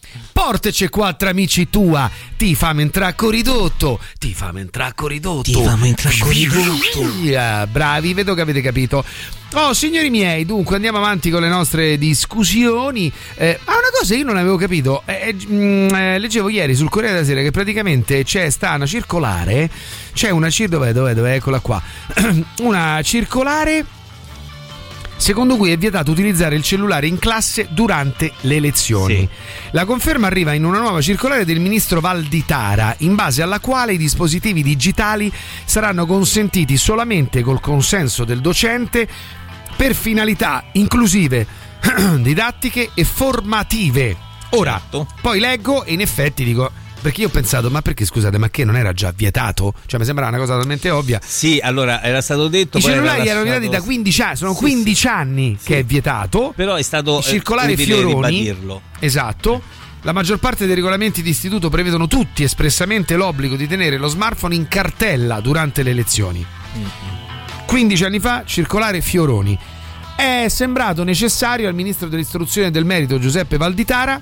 Portaci quattro amici tua, ti famo entrare a corridotto, ti famo entrare a corridotto. Ti famo entrare a corridotto. Via, bravi, vedo che avete capito. Oh, signori miei, dunque andiamo avanti con le nostre discussioni. Eh, ma una cosa io non avevo capito, eh, eh, mm, eh, leggevo ieri sul Corriere della Sera che praticamente c'è sta una circolare, c'è una cir dov'è, dov'è, dov'è, eccola qua. [clears throat] una circolare secondo cui è vietato utilizzare il cellulare in classe durante le lezioni. La conferma arriva in una nuova circolare del ministro Valditara, in base alla quale i dispositivi digitali saranno consentiti solamente col consenso del docente per finalità inclusive, [clears throat] didattiche e formative. Ora, poi leggo e in effetti dico perché io ho pensato, ma perché scusate, ma che non era già vietato? Cioè, mi sembrava una cosa talmente ovvia. Sì, allora era stato detto. I cellulari erano vietati da 15 anni, sono Sì, 15 anni che è vietato. Però è stato circolare eh, utile Fioroni. ribadirlo. Esatto. La maggior parte dei regolamenti di istituto prevedono tutti espressamente l'obbligo di tenere lo smartphone in cartella durante le lezioni. 15 anni fa, circolare Fioroni. È sembrato necessario al ministro dell'istruzione e del merito Giuseppe Valditara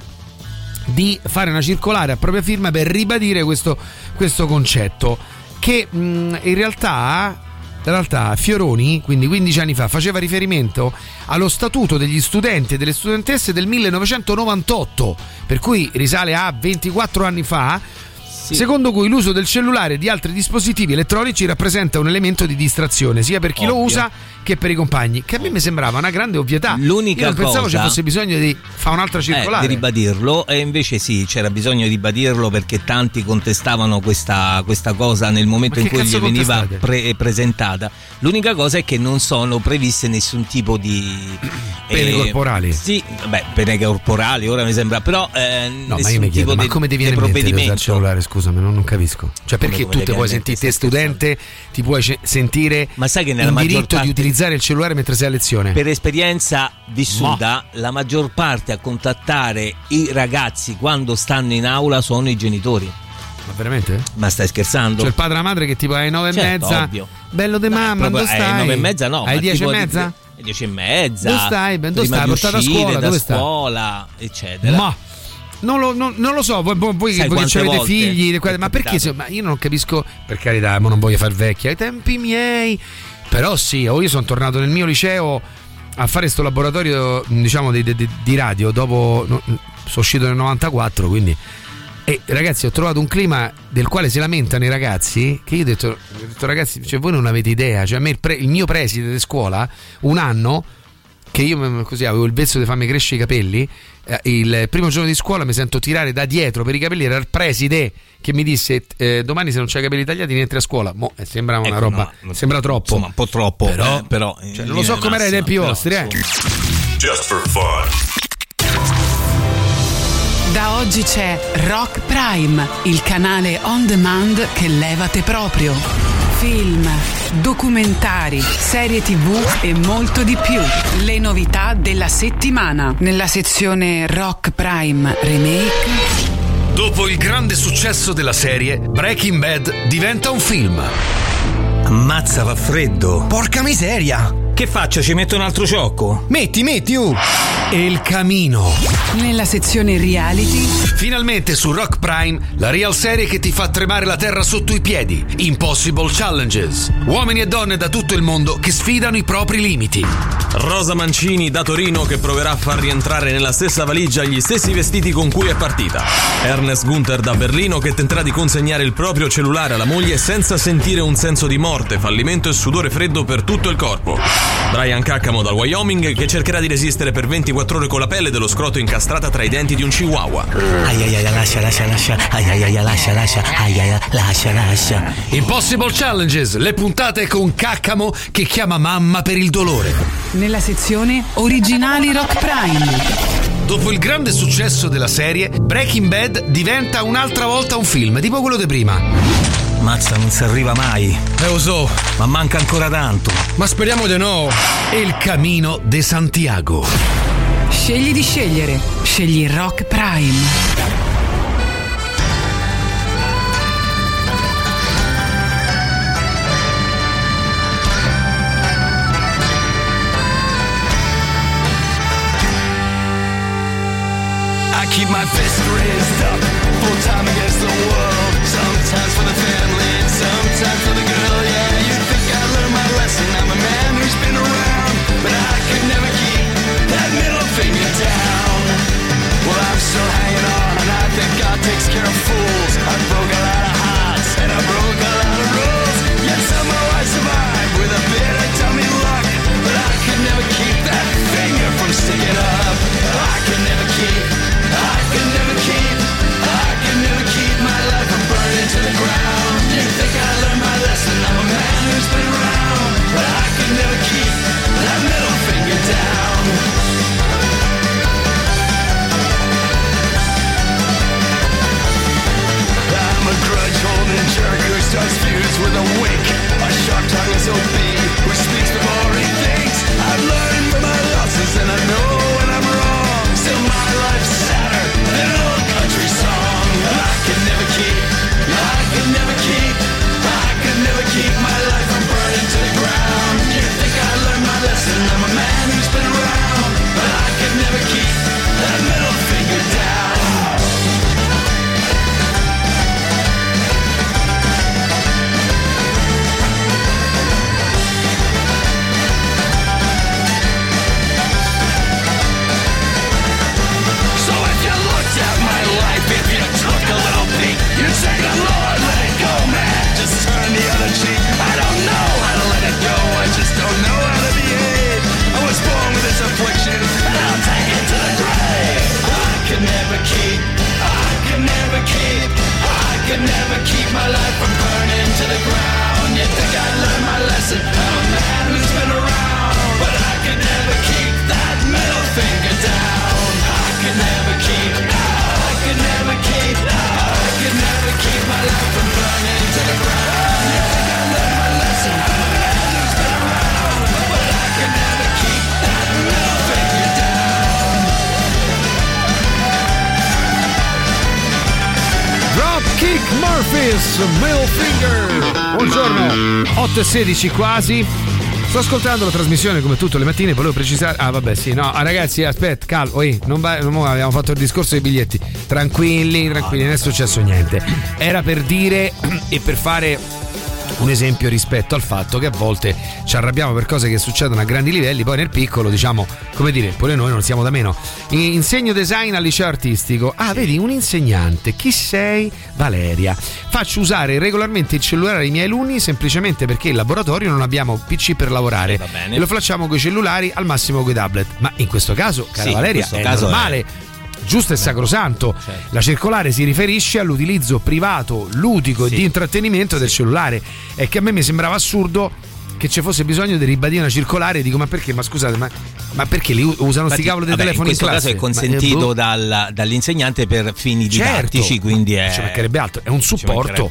di fare una circolare a propria firma per ribadire questo, questo concetto che mh, in realtà in realtà Fioroni, quindi 15 anni fa, faceva riferimento allo statuto degli studenti e delle studentesse del 1998, per cui risale a 24 anni fa, secondo cui l'uso del cellulare e di altri dispositivi elettronici rappresenta un elemento di distrazione, sia per chi lo Ovvio. usa che per i compagni, che a me mi sembrava una grande ovvietà. L'unica Io non pensavo ci cosa- fosse bisogno di fare un'altra circolare. Eh, di ribadirlo e invece sì, c'era bisogno di ribadirlo perché tanti contestavano questa, questa cosa nel momento in cui gli veniva pre- presentata. L'unica cosa è che non sono previste nessun tipo di [clears throat] Pene corporali. Sì, beh, pene corporali, ora mi sembra, però eh, No, ma io mi chiedo, ma come di usare il provvedimento. cellulare? Scusami, non, non capisco. Cioè, perché come tu ti puoi sentire te studente, ti puoi ce- sentire Ma sai che nella in diritto di utilizzare il cellulare mentre sei a lezione? Per esperienza vissuta, la maggior parte a contattare i ragazzi quando stanno in aula sono i genitori. Ma veramente? Ma stai scherzando? C'è il padre e la madre che tipo alle nove e Certo, mezza. ovvio. Bello de mamma, Proprio- dove stai? nove e mezza no. Alle ma dieci e tipo di- mezza? alle dieci e mezza. Dove stai? Ben, dove stai? Portata a scuola? da Dove stai? scuola, eccetera. Ma non lo, non- non lo so, voi, voi- che avete figli, ma perché? se- ma io non capisco, per carità, ma non voglio far vecchia, ai tempi miei. Però sì, io sono tornato nel mio liceo a fare questo laboratorio, diciamo, di, di- di radio, dopo, no, sono uscito nel 94, quindi... E ragazzi, ho trovato un clima del quale si lamentano i ragazzi. Che io ho detto, ho detto ragazzi, cioè, voi non avete idea. Cioè, il, pre- il mio preside di scuola, un anno, che io così avevo il vezzo di farmi crescere i capelli. eh, Il primo giorno di scuola mi sento tirare da dietro per i capelli. Era il preside che mi disse: eh, Domani, se non c'hai i capelli tagliati, non entri a scuola. Mo, eh, sembra una Ecco, roba, no, sembra troppo. Insomma, un po' troppo, Però- eh, però cioè, non lo so com'era ai tempi vostri, eh. Just for fun. Da oggi c'è Rock Prime, il canale on demand che levate proprio. Film, documentari, serie tv e molto di più. Le novità della settimana. Nella sezione Rock Prime Remake. Dopo il grande successo della serie, Breaking Bad diventa un film. Ammazza, fa freddo. Porca miseria. Che faccio? Ci metto un altro ciocco? Metti, metti, uh! El Camino. Nella sezione reality Finalmente su Rock Prime la real serie che ti fa tremare la terra sotto i piedi. Impossible Challenges. Uomini e donne da tutto il mondo che sfidano i propri limiti. Rosa Mancini da Torino che proverà a far rientrare nella stessa valigia gli stessi vestiti con cui è partita. Ernest Gunther da Berlino che tenterà di consegnare il proprio cellulare alla moglie senza sentire un senso di morte, fallimento e sudore freddo per tutto il corpo. Brian Caccamo dal Wyoming che cercherà di resistere per 24 ore con la pelle dello scroto incastrata tra i denti di un chihuahua. Ai ai ai, lascia, lascia, lascia. Ai ai ai, lascia, lascia. Ai ai ai, lascia, lascia. Impossible Challenges, le puntate con Caccamo che chiama mamma per il dolore. nella sezione originali Rock Prime. Dopo il grande successo della serie, Breaking Bad diventa un'altra volta un film, tipo quello di prima. Mazza, non si arriva mai. Eh, lo so. Ma manca ancora tanto. Ma speriamo di no. El Camino de Santiago. Scegli di scegliere. Scegli Rock Prime. I keep my fist raised up, full time against the world. Could never keep my life from burning to the ground. You think I learned my lesson? I'm a man who's been around, Murphys, Middle Finger. Buongiorno, 8 e 16 quasi. Sto ascoltando la trasmissione come tutte le mattine, volevo precisare. Ah, vabbè, sì, no, ah, ragazzi, aspetta, calmo, oi, non va, non mo abbiamo fatto il discorso dei biglietti. Tranquilli, tranquilli, non è successo niente. Era per dire [clears throat] e per fare un esempio rispetto al fatto che a volte ci arrabbiamo per cose che succedono a grandi livelli, poi nel piccolo, diciamo, come dire, pure noi non siamo da meno. Insegno design al liceo artistico. Ah, vedi, un insegnante. Chi sei? Valeria. Faccio usare regolarmente il cellulare ai miei alunni semplicemente perché in laboratorio non abbiamo PC per lavorare. e lo facciamo con i cellulari, al massimo con i tablet. Ma in questo caso, cara Sì, Valeria, è caso è- normale. Giusto e sacrosanto. La circolare si riferisce all'utilizzo privato, ludico e di intrattenimento del cellulare. E che a me mi sembrava assurdo che ci fosse bisogno di ribadire una circolare. Dico, ma perché? Ma scusate, ma, ma perché li usano sti Infatti, cavolo dei vabbè, telefoni in questo classe? caso è consentito Ma, eh, boh. dal- dall'insegnante per fini didattici, Certo, quindi è. ci mancherebbe altro, è un supporto.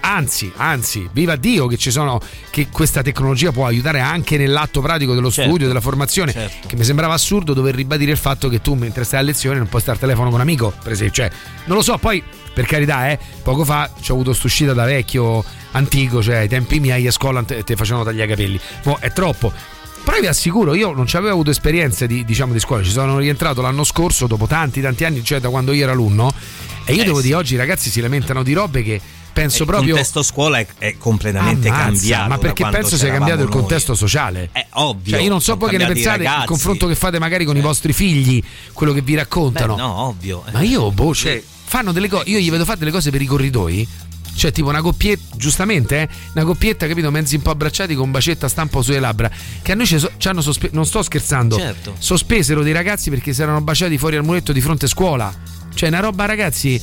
Anzi, anzi, viva Dio che ci sono che questa tecnologia può aiutare anche nell'atto pratico dello Certo, studio, della formazione. certo. Che mi sembrava assurdo dover ribadire il fatto che tu mentre stai a lezione non puoi stare al telefono con un amico, per esempio. Cioè, non lo so, poi per carità, eh, poco fa ci ho avuto st'uscita da vecchio antico, cioè ai tempi miei a scuola te, te facevano tagliare i capelli. Mo è troppo. Però vi assicuro, io non ci avevo avuto esperienze di, diciamo, di scuola, ci sono rientrato l'anno scorso, dopo tanti, tanti anni, cioè da quando io ero alunno, e io Eh, devo sì. dire, oggi i ragazzi si lamentano di robe che penso il proprio... contesto scuola è, è completamente Ammazza, cambiato. Ma perché penso sia cambiato il noi. contesto sociale. È ovvio. Cioè, io non so poi che ne pensate il confronto che fate magari con i vostri figli, quello che vi raccontano. Beh, no, ovvio. Ma io, boh, cioè, fanno delle cose. Io gli vedo fare delle cose per i corridoi. Cioè, tipo una coppietta, giustamente, eh, una coppietta, capito, mezzi un po' abbracciati con un bacetto a stampo sulle labbra. Che a noi ci, so- ci hanno sospeso. Non sto scherzando. Certo. Sospesero dei ragazzi perché si erano baciati fuori al muretto di fronte a scuola. Cioè, una roba, ragazzi.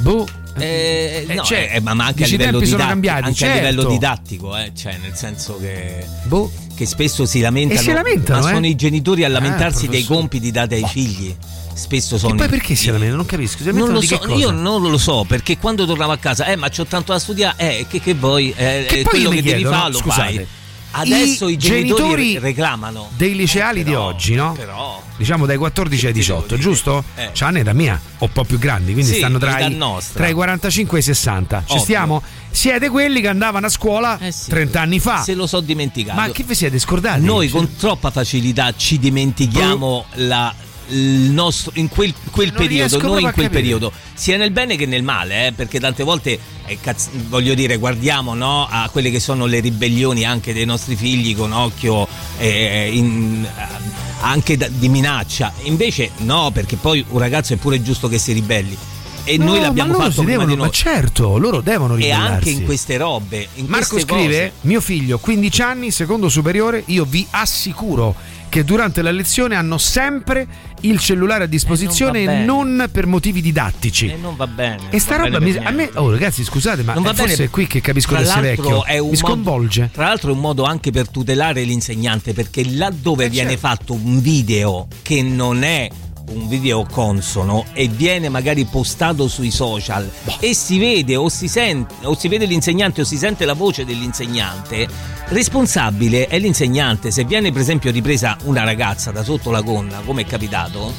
Boh. Eh, no, cioè, eh, ma anche a livello tempi sono didattico, cambiati, anche a certo. livello didattico, eh, cioè nel senso che, Boh. che spesso si lamentano, si lamentano, ma eh? sono i genitori a Ah, lamentarsi dei compiti dati ai figli. Spesso sono E poi i- perché si lamentano? Non capisco. Non lo so, io non lo so perché quando tornavo a casa, eh, ma c'ho tanto da studiare, eh, che, che vuoi, eh, Che eh, poi quello che devi chiedo, no? fare lo Scusate, fai. Adesso i, genitori, genitori reclamano. dei liceali di oggi, no? Però Diciamo dai 14 ai 18, giusto? Eh. C'hanno età mia, o un po' più grandi, quindi Sì, stanno tra i, tra i 45 e i 60. Ci Ovvio. stiamo? Siete quelli che andavano a scuola 30 anni fa. Se lo so dimenticato. Ma che vi siete scordati? Noi Cioè, con troppa facilità ci dimentichiamo la- il nostro, in quel, quel periodo, noi in quel capire. periodo, sia nel bene che nel male, eh, perché tante volte, eh, cazz- voglio dire, guardiamo no, a quelle che sono le ribellioni anche dei nostri figli con occhio eh, in- eh, anche da- di minaccia. Invece no, perché poi un ragazzo è pure giusto che si ribelli. E no, noi l'abbiamo fatto si devono. Ma certo, loro devono E ribellarsi. anche in queste robe, in Marco queste scrive: cose. Mio figlio, 15 anni, secondo superiore. Io vi assicuro che durante la lezione hanno sempre il cellulare a disposizione Eh, non e bene. non per motivi didattici. E non va bene. E sta roba mi- a me, oh ragazzi, scusate, ma Non va eh, forse bene. è qui che capisco di essere vecchio. Mi modo- sconvolge. tra l'altro è un modo anche per tutelare l'insegnante perché laddove viene certo. fatto un video che non è un video consono e viene magari postato sui social e si vede o si sente o si vede l'insegnante o si sente la voce dell'insegnante responsabile è l'insegnante se viene per esempio ripresa una ragazza da sotto la gonna come è capitato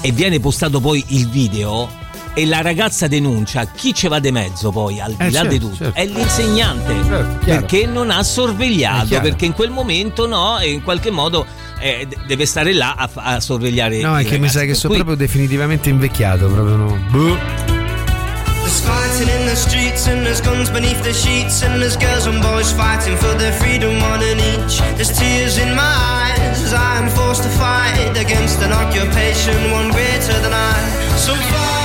e viene postato poi il video e la ragazza denuncia chi ci va di mezzo poi al di Eh, là certo, di tutto certo. è l'insegnante chiaro. perché non ha sorvegliato perché in quel momento no e in qualche modo eh, de- deve stare là a, a sorvegliare No, è che mi ragazzi. sa che sono proprio definitivamente invecchiato. Proprio no. Boh. There's fighting in the streets and there's guns beneath the sheets and there's girls and boys fighting for their freedom one and each. There's tears in my eyes as I am forced to fight against an occupation one greater than I. So fight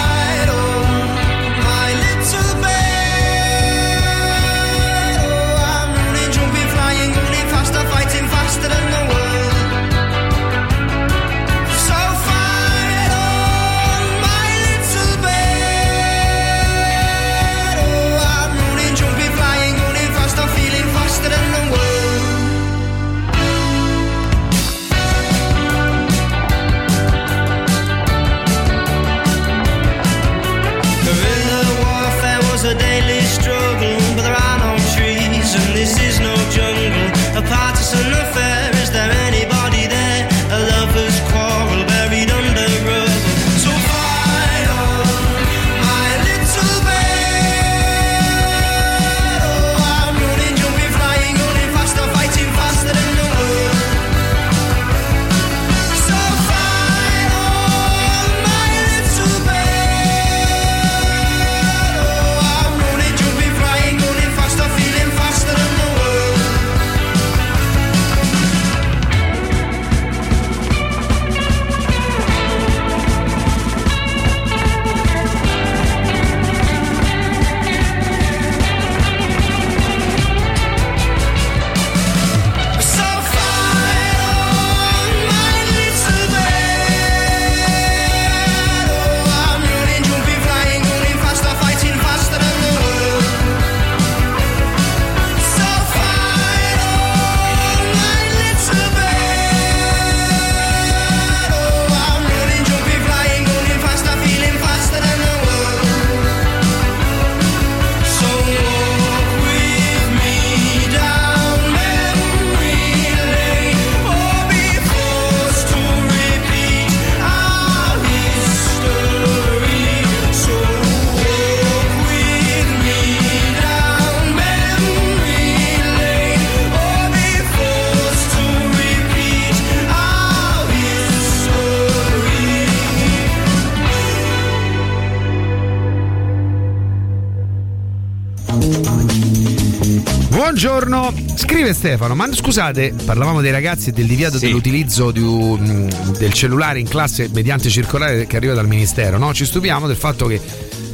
Buongiorno, scrive Stefano, ma scusate, parlavamo dei ragazzi e del divieto Sì. dell'utilizzo di un- del cellulare in classe mediante circolare che arriva dal Ministero, no? Ci stupiamo del fatto che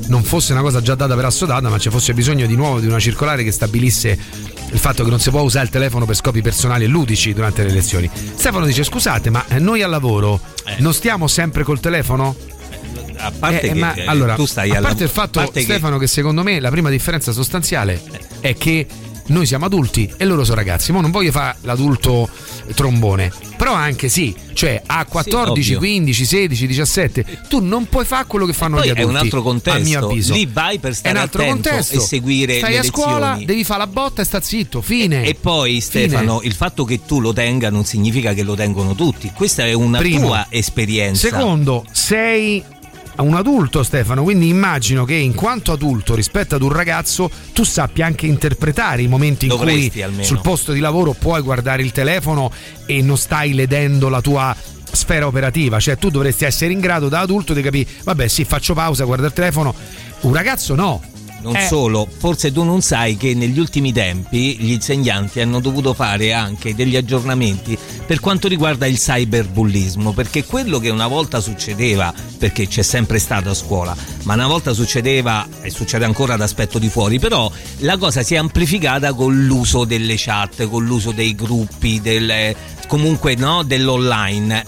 non fosse una cosa già data per assodata, ma ci fosse bisogno di nuovo di una circolare che stabilisse il fatto che non si può usare il telefono per scopi personali e ludici durante le lezioni. Stefano dice, scusate, ma eh, noi al lavoro non stiamo sempre col telefono? A parte Eh, che ma eh, allora, tu stai a parte il fatto, parte che- Stefano, che... secondo me la prima differenza sostanziale è che noi siamo adulti e loro sono ragazzi. Ma non voglio fare l'adulto trombone, però anche sì, cioè a 14, ovvio. 15, 16, 17, tu non puoi fare quello che fanno Poi gli è adulti. un altro contesto. A mio avviso. Lì vai per è stare un altro contesto. e seguire Stai a scuola, lezioni. devi fare la botta e sta zitto, fine. E poi Stefano, Fine. il fatto che tu lo tenga non significa che lo tengono tutti. Questa è una Primo. tua esperienza. Secondo, sei un adulto Stefano, quindi immagino che in quanto adulto rispetto ad un ragazzo tu sappia anche interpretare i momenti in Dovresti, cui almeno. sul posto di lavoro puoi guardare il telefono e non stai ledendo la tua sfera operativa, cioè tu dovresti essere in grado da adulto di capire, vabbè sì faccio pausa, guardo il telefono, un ragazzo no. Non Eh, solo, forse tu non sai che negli ultimi tempi gli insegnanti hanno dovuto fare anche degli aggiornamenti per quanto riguarda il cyberbullismo, perché quello che una volta succedeva, perché c'è sempre stato a scuola, ma una volta succedeva e succede ancora ad aspetto di fuori, però la cosa si è amplificata con l'uso delle chat, con l'uso dei gruppi, del, comunque no, dell'online.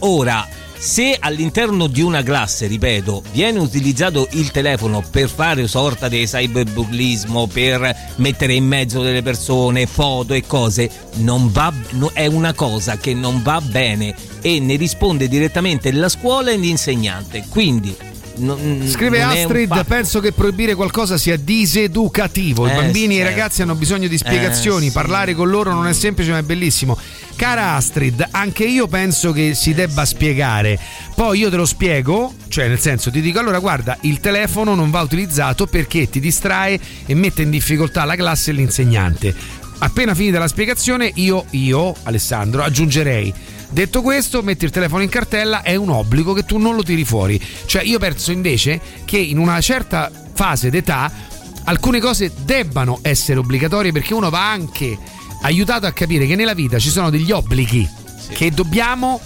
Ora, se all'interno di una classe, ripeto, viene utilizzato il telefono per fare sorta di cyberbullismo, per mettere in mezzo delle persone, foto e cose, va, è una cosa che non va bene e ne risponde direttamente la scuola e l'insegnante. Quindi non- Scrive non Astrid, penso che proibire qualcosa sia diseducativo. I Eh, bambini e i certo. ragazzi hanno bisogno di spiegazioni. Eh, sì. Parlare con loro non è semplice, ma è bellissimo. Cara Astrid, anche io penso che si debba spiegare. Poi io te lo spiego, cioè nel senso ti dico allora guarda, il telefono non va utilizzato perché ti distrae e mette in difficoltà la classe e l'insegnante. Appena finita la spiegazione, io, io, Alessandro, aggiungerei. Detto questo, metti il telefono in cartella, è un obbligo che tu non lo tiri fuori. Cioè, io penso invece che in una certa fase d'età alcune cose debbano essere obbligatorie perché uno va anche aiutato a capire che nella vita ci sono degli obblighi che dobbiamo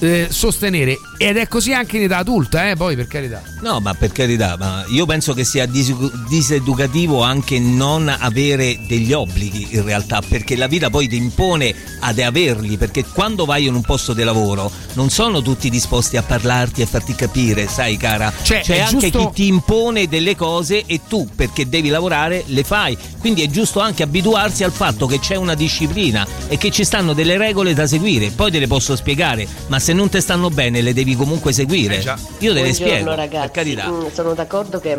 eh, sostenere. Ed è così anche in età adulta, eh, poi per carità. No, ma per carità, ma io penso che sia dis- diseducativo anche non avere degli obblighi in realtà, perché la vita poi ti impone ad averli, perché quando vai in un posto di lavoro non sono tutti disposti a parlarti e farti capire, sai cara, Cioè, c'è anche giusto- chi ti impone delle cose e tu perché devi lavorare le fai, quindi è giusto anche abituarsi al fatto che c'è una disciplina e che ci stanno delle regole da seguire, poi te le posso spiegare, ma se non te stanno bene le devi comunque seguire. Io te le Buongiorno, spiego, ragazzi. per carità. Mm, sono d'accordo che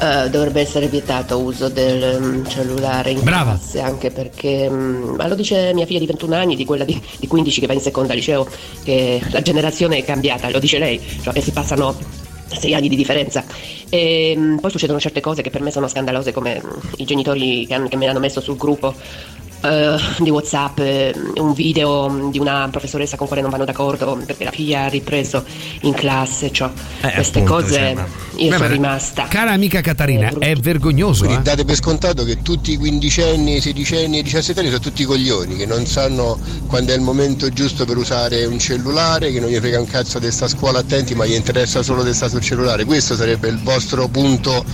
eh, dovrebbe essere vietato uso del mm, cellulare in Brava. classe anche perché mm, ma lo dice mia figlia di 21 anni di quella di, di 15 che va in seconda liceo che la generazione è cambiata lo dice lei cioè che si passano sei anni di differenza e poi succedono certe cose che per me sono scandalose come i genitori che, hanno- che me l'hanno messo sul gruppo eh, di Whatsapp eh, un video di una professoressa con cui non vanno d'accordo perché la figlia ha ripreso in classe cioè, Eh, queste appunto, cose cioè, ma- io Beh, sono ma- rimasta Cara amica Catarina, è vergognoso. Quindi eh. date per scontato che tutti i quindicenni, sedicenni e diciassettenni sono tutti coglioni, che non sanno quando è il momento giusto per usare un cellulare, che non gli frega un cazzo di sta scuola attenti, ma gli interessa solo di stare sul cellulare. Questo sarebbe il vostro punto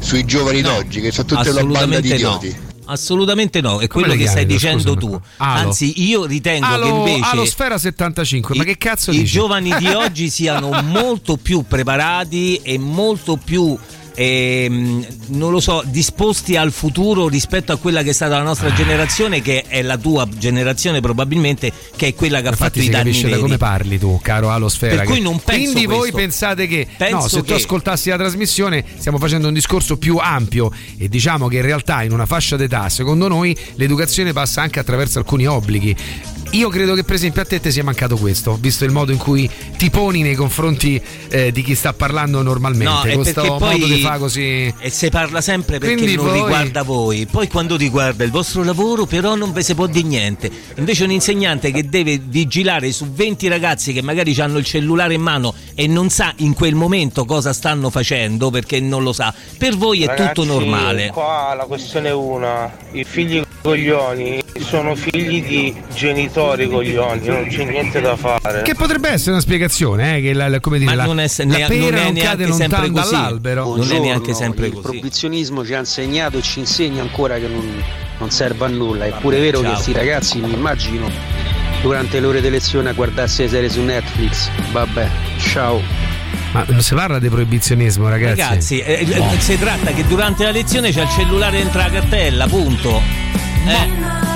sui giovani d'oggi, che sono tutta una banda di Assolutamente no. Assolutamente no, è Come quello che stai dicendo scusami? tu. Alo. Anzi, io ritengo Alo, che invece Alo Sfera 75, ma che cazzo i dici? giovani di [laughs] oggi siano molto più preparati e molto più ehm, non lo so, disposti al futuro rispetto a quella che è stata la nostra generazione, che è la tua generazione probabilmente, che è quella che ha Infatti fatto si i danni capisce da veri. come parli tu, caro Alo Sfera. Per cui non penso Quindi voi questo. pensate che Penso no, se tu che- ascoltassi la trasmissione stiamo facendo un discorso più ampio e diciamo che in realtà in una fascia d'età, secondo noi, l'educazione passa anche attraverso alcuni obblighi. Io credo che per esempio a te ti sia mancato questo, visto il modo in cui ti poni nei confronti eh, di chi sta parlando normalmente. No, è questo perché modo poi di fa così. E si parla sempre perché Quindi non voi- riguarda voi. Poi quando riguarda il vostro lavoro, però non ve si può dire niente. Invece un insegnante che deve vigilare su 20 ragazzi che magari hanno il cellulare in mano e non sa in quel momento cosa stanno facendo perché non lo sa. Per voi è Ragazzi, tutto normale. Qua la questione è una: i figli coglioni sono figli di genitori coglioni, non c'è niente da fare. Che potrebbe essere una spiegazione, eh, che la, la- come dire, Ma la, non è se- la ne- pera non è non, neanche cade sempre lontano così. dall'albero. Non è neanche sempre il così. proibizionismo ci ha insegnato e ci insegna ancora che non, non serve a nulla. È pure vero ciao. che questi ragazzi, mi immagino, durante le ore di lezione a guardarsi le serie su Netflix. Vabbè, ciao. Ma non si parla di proibizionismo, ragazzi. Ragazzi, eh, eh, No. si tratta che durante la lezione c'è il cellulare dentro la cartella, punto. Eh.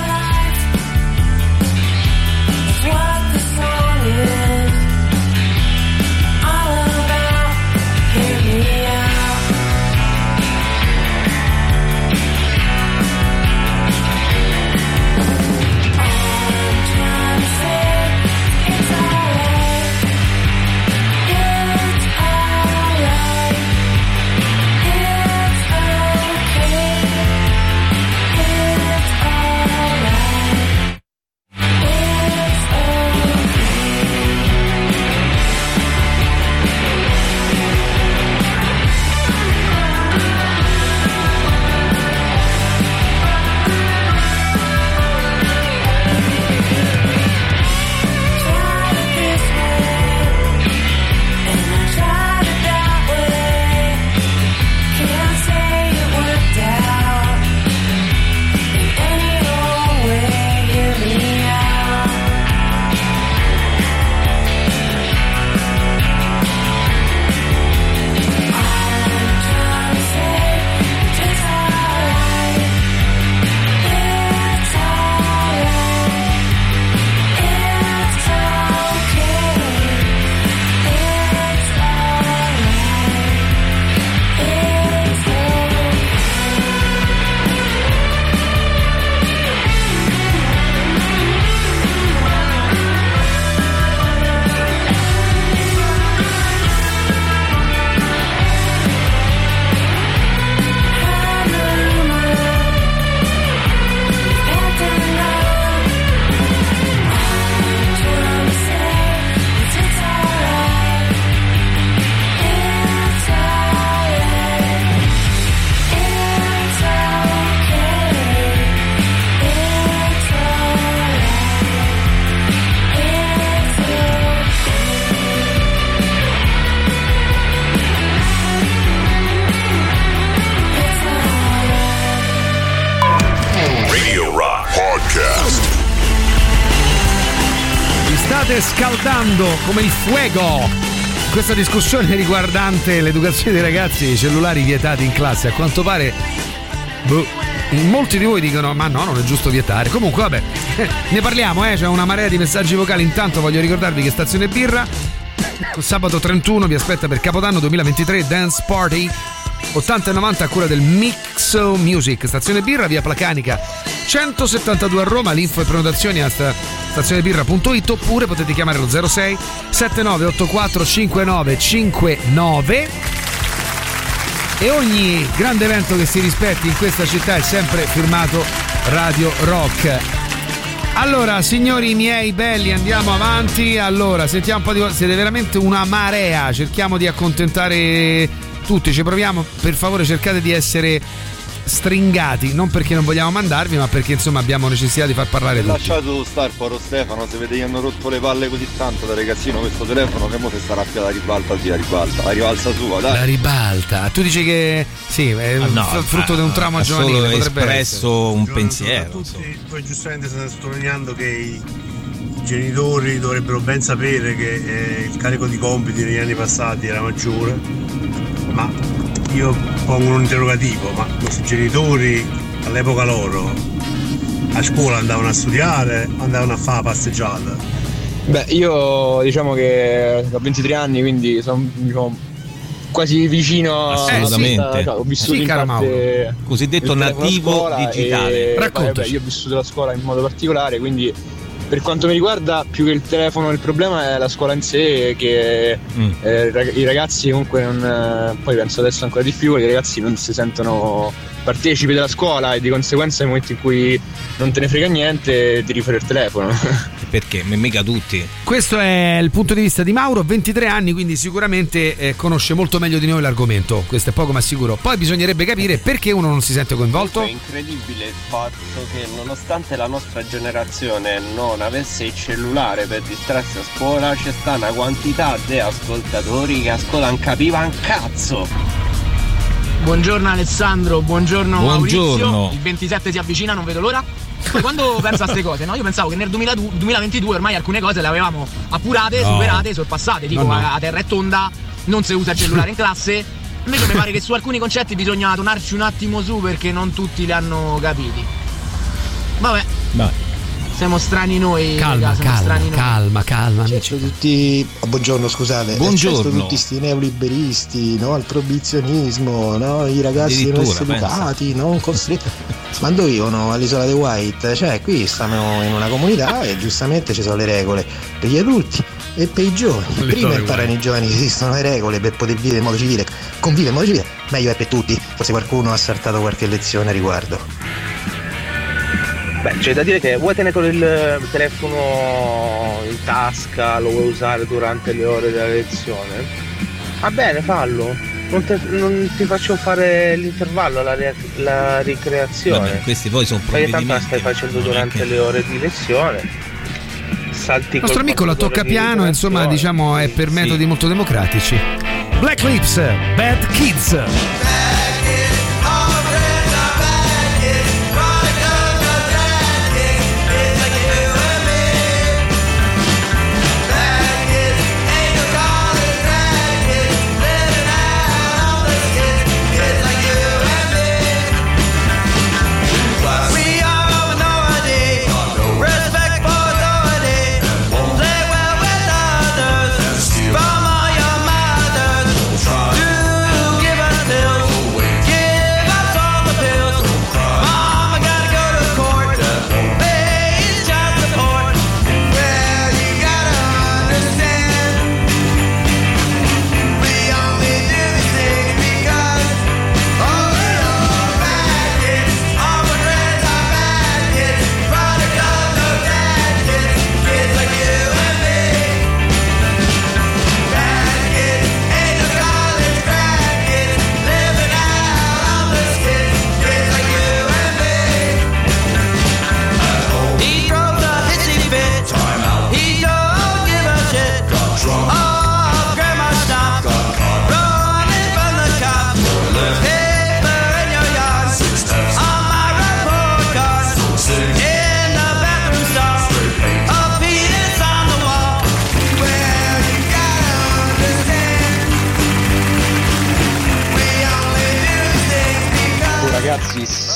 Scaldando come il fuego. Questa discussione riguardante l'educazione dei ragazzi e i cellulari vietati in classe, a quanto pare boh, molti di voi dicono ma no, non è giusto vietare. Comunque vabbè, [laughs] ne parliamo, eh, c'è una marea di messaggi vocali. Intanto voglio ricordarvi che Stazione Birra sabato 31 vi aspetta per Capodanno 2023 Dance Party 80 e 90 a cura del Mixo Music Stazione Birra via Placanica 172 a Roma l'info e prenotazioni a stazionebirra.it oppure potete chiamare lo 06 7984 5959 e ogni grande evento che si rispetti in questa città è sempre firmato Radio Rock allora, signori miei belli, andiamo avanti. Allora, sentiamo un po' di siete veramente una marea. Cerchiamo di accontentare tutti. Ci proviamo, per favore, cercate di essere stringati, non perché non vogliamo mandarvi, ma perché insomma abbiamo necessità di far parlare tutti. Lasciato stare poro Stefano, se vede che hanno rotto le palle così tanto da ragazzino questo telefono che mo se sarà più la ribalta, sì, la ribalta, la ribalza sua, dai. La ribalta. Tu dici che sì, è Ah, no, f- frutto di un trauma ha giovanile, solo potrebbe espresso un pensiero. tutti. Poi giustamente state sottolineando che i genitori dovrebbero ben sapere che eh, il carico di compiti negli anni passati era maggiore, ma io pongo un interrogativo, ma questi genitori all'epoca loro a scuola andavano a studiare, andavano a fare la passeggiata? Beh, io diciamo che ho 23 anni, quindi sono diciamo, quasi vicino a- Assolutamente. cioè, ho vissuto Sì, caro parte. Cosiddetto nativo digitale. e- Raccontaci. vabbè, io ho vissuto la scuola in modo particolare, quindi per quanto mi riguarda, più che il telefono, il problema è la scuola in sé, che Mm. eh, i ragazzi comunque non. eh, poi penso adesso ancora di più, i ragazzi non si sentono partecipi della scuola e di conseguenza nel momento in cui non te ne frega niente ti rifare il telefono. [laughs] Perché? Mica tutti. Questo è il punto di vista di Mauro, 23 anni, quindi sicuramente eh, conosce molto meglio di noi l'argomento. Questo è poco ma sicuro. Poi bisognerebbe capire perché uno non si sente coinvolto. È incredibile il fatto che nonostante la nostra generazione non avesse il cellulare per distrarsi a scuola, c'è sta una quantità di ascoltatori che a scuola non capiva un cazzo. Buongiorno Alessandro, buongiorno, Buongiorno. Maurizio. Il 27 si avvicina, non vedo l'ora. Poi quando penso a queste cose, no? Io pensavo che nel 2002 2022 ormai alcune cose le avevamo appurate, No. superate, sorpassate. Tipo No, no. a a terra è tonda, non si usa il cellulare in classe. Invece mi pare che su alcuni concetti bisogna tornarci un attimo su perché non tutti li hanno capiti. Vabbè, siamo strani noi. Calma, raga, calma, strani noi. calma, calma, amici. tutti ah, buongiorno scusate Buongiorno. Certo, tutti sti neoliberisti no? il proibizionismo no? i ragazzi non Addirittura, educati non costretti ma dove vivono all'isola di White cioè qui stanno in una comunità e giustamente ci sono le regole per gli adulti e per i giovani L'isola prima imparano i giovani che esistono le regole per poter vivere in modo civile convivere in modo civile meglio è per tutti forse qualcuno ha saltato qualche lezione a riguardo Beh, c'è da dire che vuoi tenere con il telefono in tasca, lo vuoi usare durante le ore della lezione? Va bene, fallo. Non, te- non ti faccio fare l'intervallo, la, re- la ricreazione. Vabbè, questi poi sono Perché tanto la stai facendo durante le ore di lezione. Salti Il nostro amico la tocca piano, insomma, diciamo, è per metodi molto democratici. Black Lips, Bad Kids.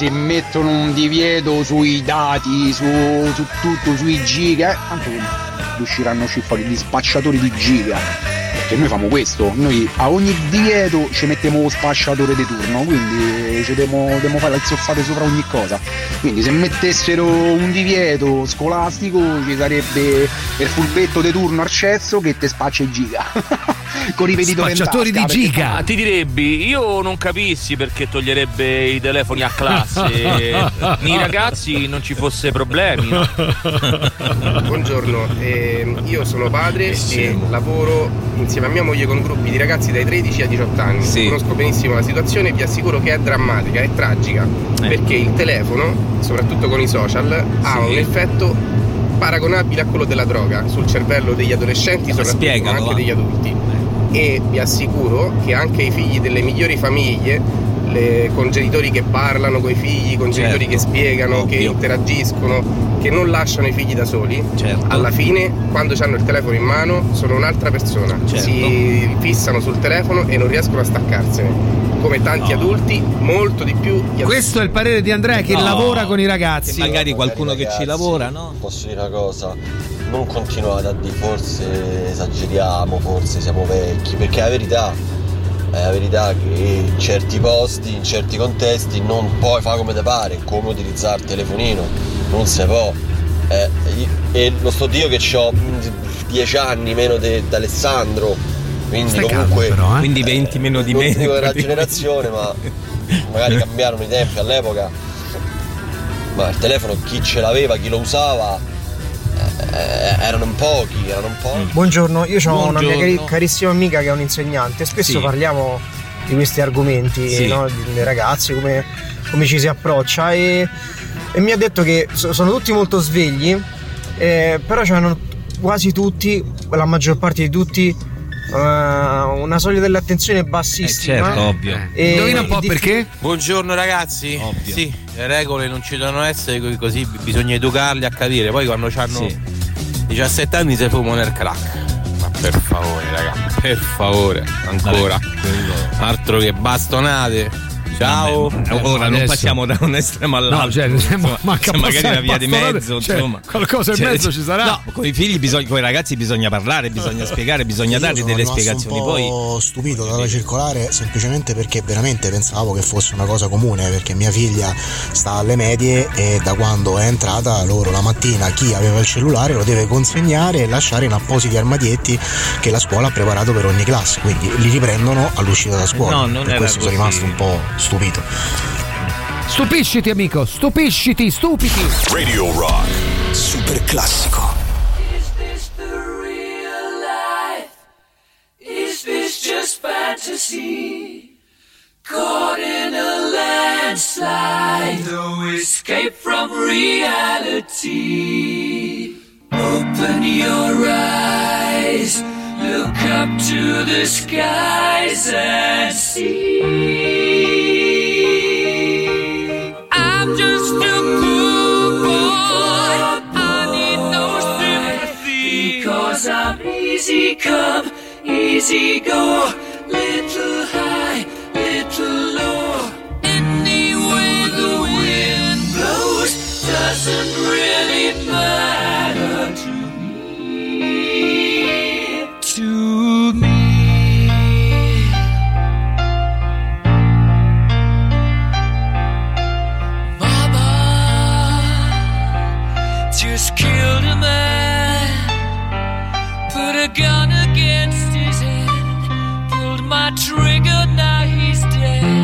Se mettono un divieto sui dati, su, su tutto, sui giga, eh, tanto uscire fuori gli spacciatori di giga. Perché noi famo questo, noi a ogni divieto ci mettiamo lo spacciatore di turno, quindi ci dobbiamo fare le zozzate sopra ogni cosa. Quindi se mettessero un divieto scolastico ci sarebbe il fulbetto di turno al cesso che te spaccia i giga. [laughs] Con i in Spacciatori di giga. Ah, ti direbbi, io non capissi perché toglierebbe i telefoni a classe. [laughs] Nei ragazzi non ci fosse problemi. no? Buongiorno, ehm, io sono padre e lavoro insieme a mia moglie con gruppi di ragazzi dai 13 ai 18 anni. Conosco benissimo la situazione e vi assicuro che è drammatica, è tragica, perché il telefono, soprattutto con i social, ha un effetto paragonabile a quello della droga sul cervello degli adolescenti, soprattutto ma spiegalo, anche va. degli adulti. E vi assicuro che anche i figli delle migliori famiglie le- con genitori che parlano con i figli, con genitori che spiegano, che interagiscono, che non lasciano i figli da soli, alla fine quando hanno il telefono in mano sono un'altra persona, si fissano sul telefono e non riescono a staccarsene. Come tanti adulti, molto di più. gli Questo è il parere di Andrea che No. lavora con i ragazzi. magari qualcuno che ci lavora, no? Posso dire una cosa? Non continuate a dire forse esageriamo, forse siamo vecchi, perché è la verità. È la verità che in certi posti, in certi contesti non puoi fare come ti pare, come utilizzare il telefonino, non si può. Eh, e lo sto io che ho 10 anni meno di Alessandro, quindi Stai comunque... però, eh. Quindi 20 meno di non me, dico della generazione, ma magari [laughs] cambiarono i tempi all'epoca. Ma il telefono chi ce l'aveva, chi lo usava, eh, erano in pochi, erano in pochi. Buongiorno, io ho una mia cari- carissima amica che è un insegnante. Spesso Sì. parliamo di questi argomenti, Sì. no, dei ragazzi, come, come ci si approccia. E, e mi ha detto che so- sono tutti molto svegli, eh, però hanno quasi tutti, la maggior parte di tutti, eh, una soglia dell'attenzione bassissima. certo, ovvio. E- Indovina un po' e di- perché? Buongiorno ragazzi. Sì, le regole non ci devono essere, co- così bisogna educarli a capire. Poi quando hanno 17 anni fumano nel crack. Ma per favore, ragazzi, per favore, ancora. Altro che bastonate. Ciao. Vabbè, ora non passiamo da un estremo all'altro. No, cioè, insomma, manca magari una via di mezzo, cioè, insomma. qualcosa in mezzo ci sarà. No, con i figli bisogna, con i ragazzi bisogna parlare, bisogna spiegare, bisogna dargli sono delle rimasto spiegazioni. Un po' Poi stupito dalla circolare semplicemente perché veramente pensavo che fosse una cosa comune perché mia figlia sta alle medie e da quando è entrata loro la mattina chi aveva il cellulare lo deve consegnare e lasciare in appositi armadietti che la scuola ha preparato per ogni classe quindi li riprendono all'uscita da scuola No, non per questo sono così. rimasto un po' stupito Stupisciti, amico, stupisciti, stupiti. Radio Rock. super classico Is this just fantasy? Caught in a landslide, no escape from reality. Open your eyes, look up to the skies and see. Easy come, easy go, little high, little low. The wind blows doesn't really triggered, now he's dead.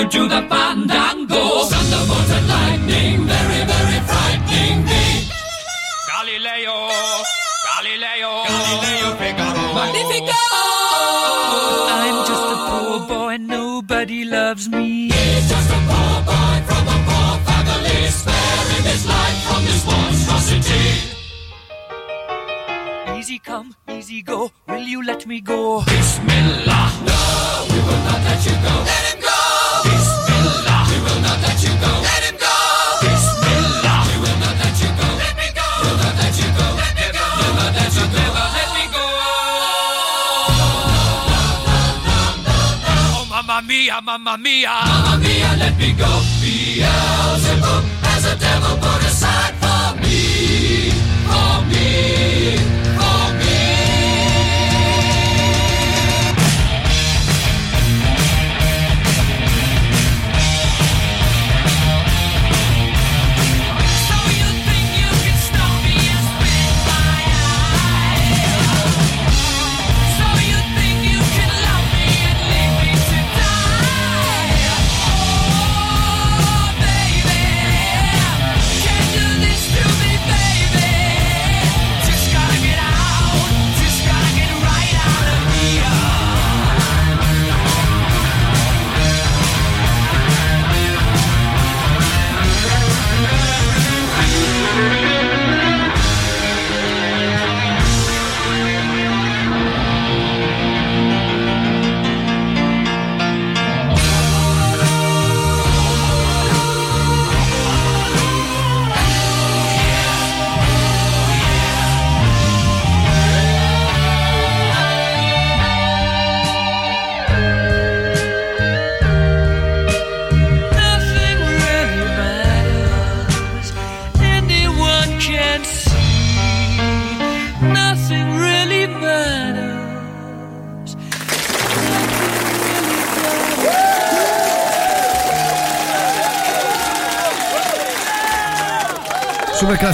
You do the mamma mia. Mamma mia, let me go. Beelzebub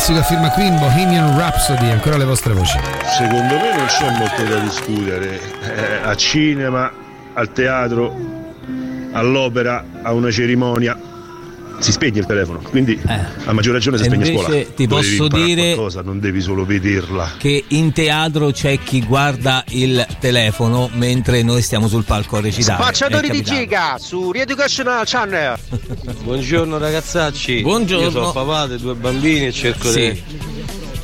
classico a firma Queen, Bohemian Rhapsody, ancora le vostre voci. Secondo me non c'è molto da discutere. Eh, a cinema, al teatro, all'opera, a una cerimonia. Si spegne il telefono, quindi a maggior ragione si E spegne a scuola. ti Dovevi posso dire- qualcosa, non devi solo vederla. Che in teatro c'è chi guarda il telefono mentre noi stiamo sul palco a recitare. Spacciatori di giga su Reeducational Channel. [laughs] Buongiorno ragazzacci. Buongiorno. Io sono papà dei due bambini e cerco Sì. di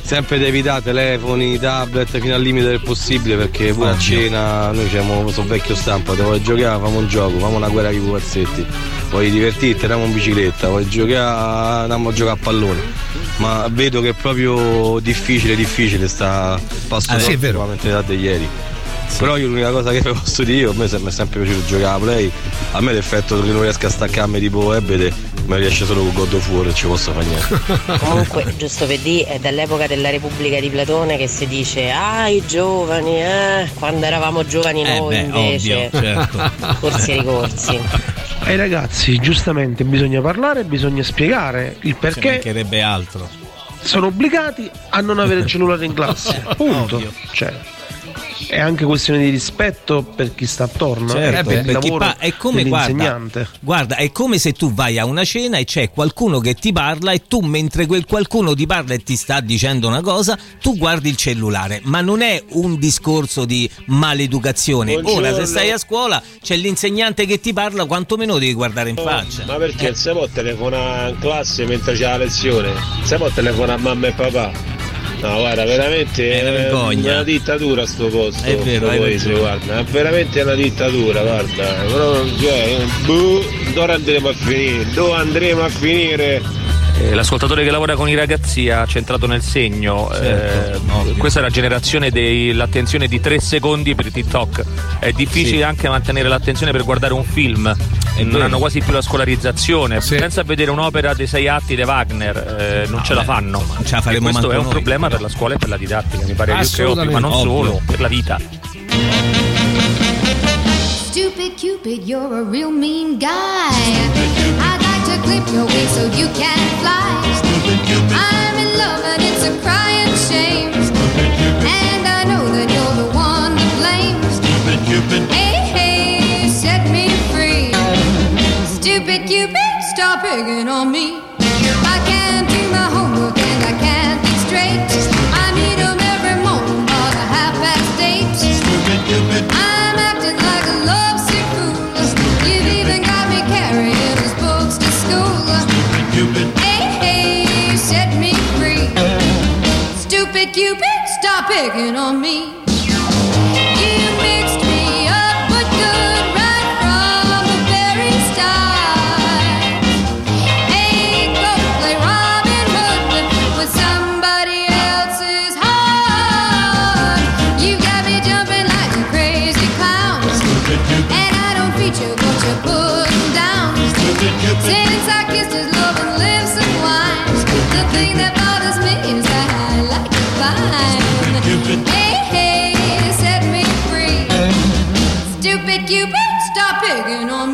sempre di evitare telefoni, tablet fino al limite del possibile perché pure a cena noi siamo sono vecchio stampa, vuoi giocare, famo un gioco, famo una guerra di pupazzetti. Vuoi divertirti, andiamo in bicicletta, vuoi giocare, andiamo a giocare a pallone. Ma vedo che è proprio difficile, difficile sta passo Ah, sì, è vero. la mentalità di ieri. Però io l'unica cosa che [laughs] posso dire, a me mi è sempre piaciuto giocare a play, a me l'effetto che non riesco a staccarmi tipo Ebede, mi riesce solo con God of War e ci posso fare niente. [laughs] Comunque, giusto per dire, è dall'epoca della Repubblica di Platone che si dice Ah, i giovani, eh, quando eravamo giovani Eh noi beh, invece. ovvio, certo. Corsi e ricorsi. [laughs] Ai ragazzi, giustamente bisogna parlare, bisogna spiegare il Ci perché mancherebbe altro. sono obbligati a non avere il cellulare in classe. [laughs] Punto. Ovvio. Cioè, è anche questione di rispetto per chi sta attorno. Certo, e per il per chi lavoro pa- è come guarda, guarda, è come se tu vai a una cena e c'è qualcuno che ti parla e tu mentre quel qualcuno ti parla e ti sta dicendo una cosa, tu guardi il cellulare, ma non è un discorso di maleducazione. Ora Buongiorno. se stai a scuola c'è l'insegnante che ti parla, quantomeno devi guardare in faccia. Ma perché non si può telefonare in classe mentre c'è la lezione? Si può telefonare a mamma e papà? No, guarda, veramente È una è vergogna. una dittatura sto posto. È vero, hai paese, guarda, è veramente una dittatura, guarda. Però, cioè, boh, dove andremo a finire? Dove andremo a finire? Eh, L'ascoltatore che lavora con i ragazzi ha centrato nel segno. Certo, eh, questa è la generazione dell'attenzione di 3 secondi per TikTok. È difficile Sì. anche mantenere l'attenzione per guardare un film. non vero. hanno quasi più la scolarizzazione. Pensa a vedere un'opera dei sei atti di Wagner, eh, non ce la fanno. insomma, ce la E faremo questo manco è un noi, problema però. per la scuola e per la didattica, mi pare più che ovvio, ma non Assolutamente. solo, Ovvio. per la vita. Stupid Cupid, you're a real mean guy. Your wings so you can fly. I'm in love and it's a crying shame. And I know that you're the one to blame. Hey, hey, set me free. Stupid Cupid, stop picking on me. I can't do my homework and I can't think straight. I need 'em every morning by the half past eight. I'm acting like a lovesick Cupid, stop picking on me. Stupid Cupid, stop picking on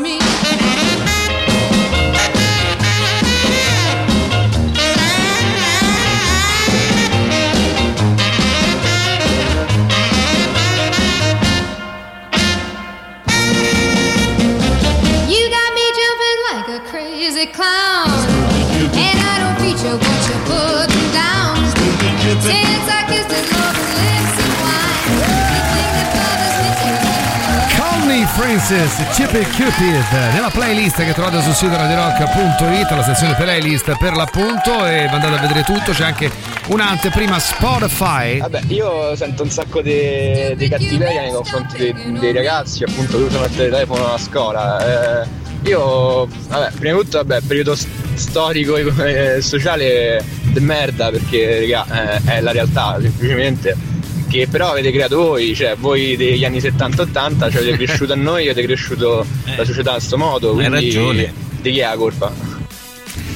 Francis, Chippy Cupid, nella playlist che trovate sul sito radiorock.it, la sezione playlist per l'appunto e andate a vedere tutto, c'è anche un'anteprima Spotify. Vabbè, io sento un sacco di, di cattiveria nei confronti dei, dei ragazzi appunto che usano il telefono a scuola. Eh, io, vabbè, prima di tutto, vabbè, periodo storico e eh, sociale de merda perché, raga, eh, è la realtà semplicemente. Che però avete creato voi, cioè voi degli anni 70-80, cioè avete cresciuto a noi, avete cresciuto la società in questo modo. Hai Quindi ragione. Di chi è la colpa?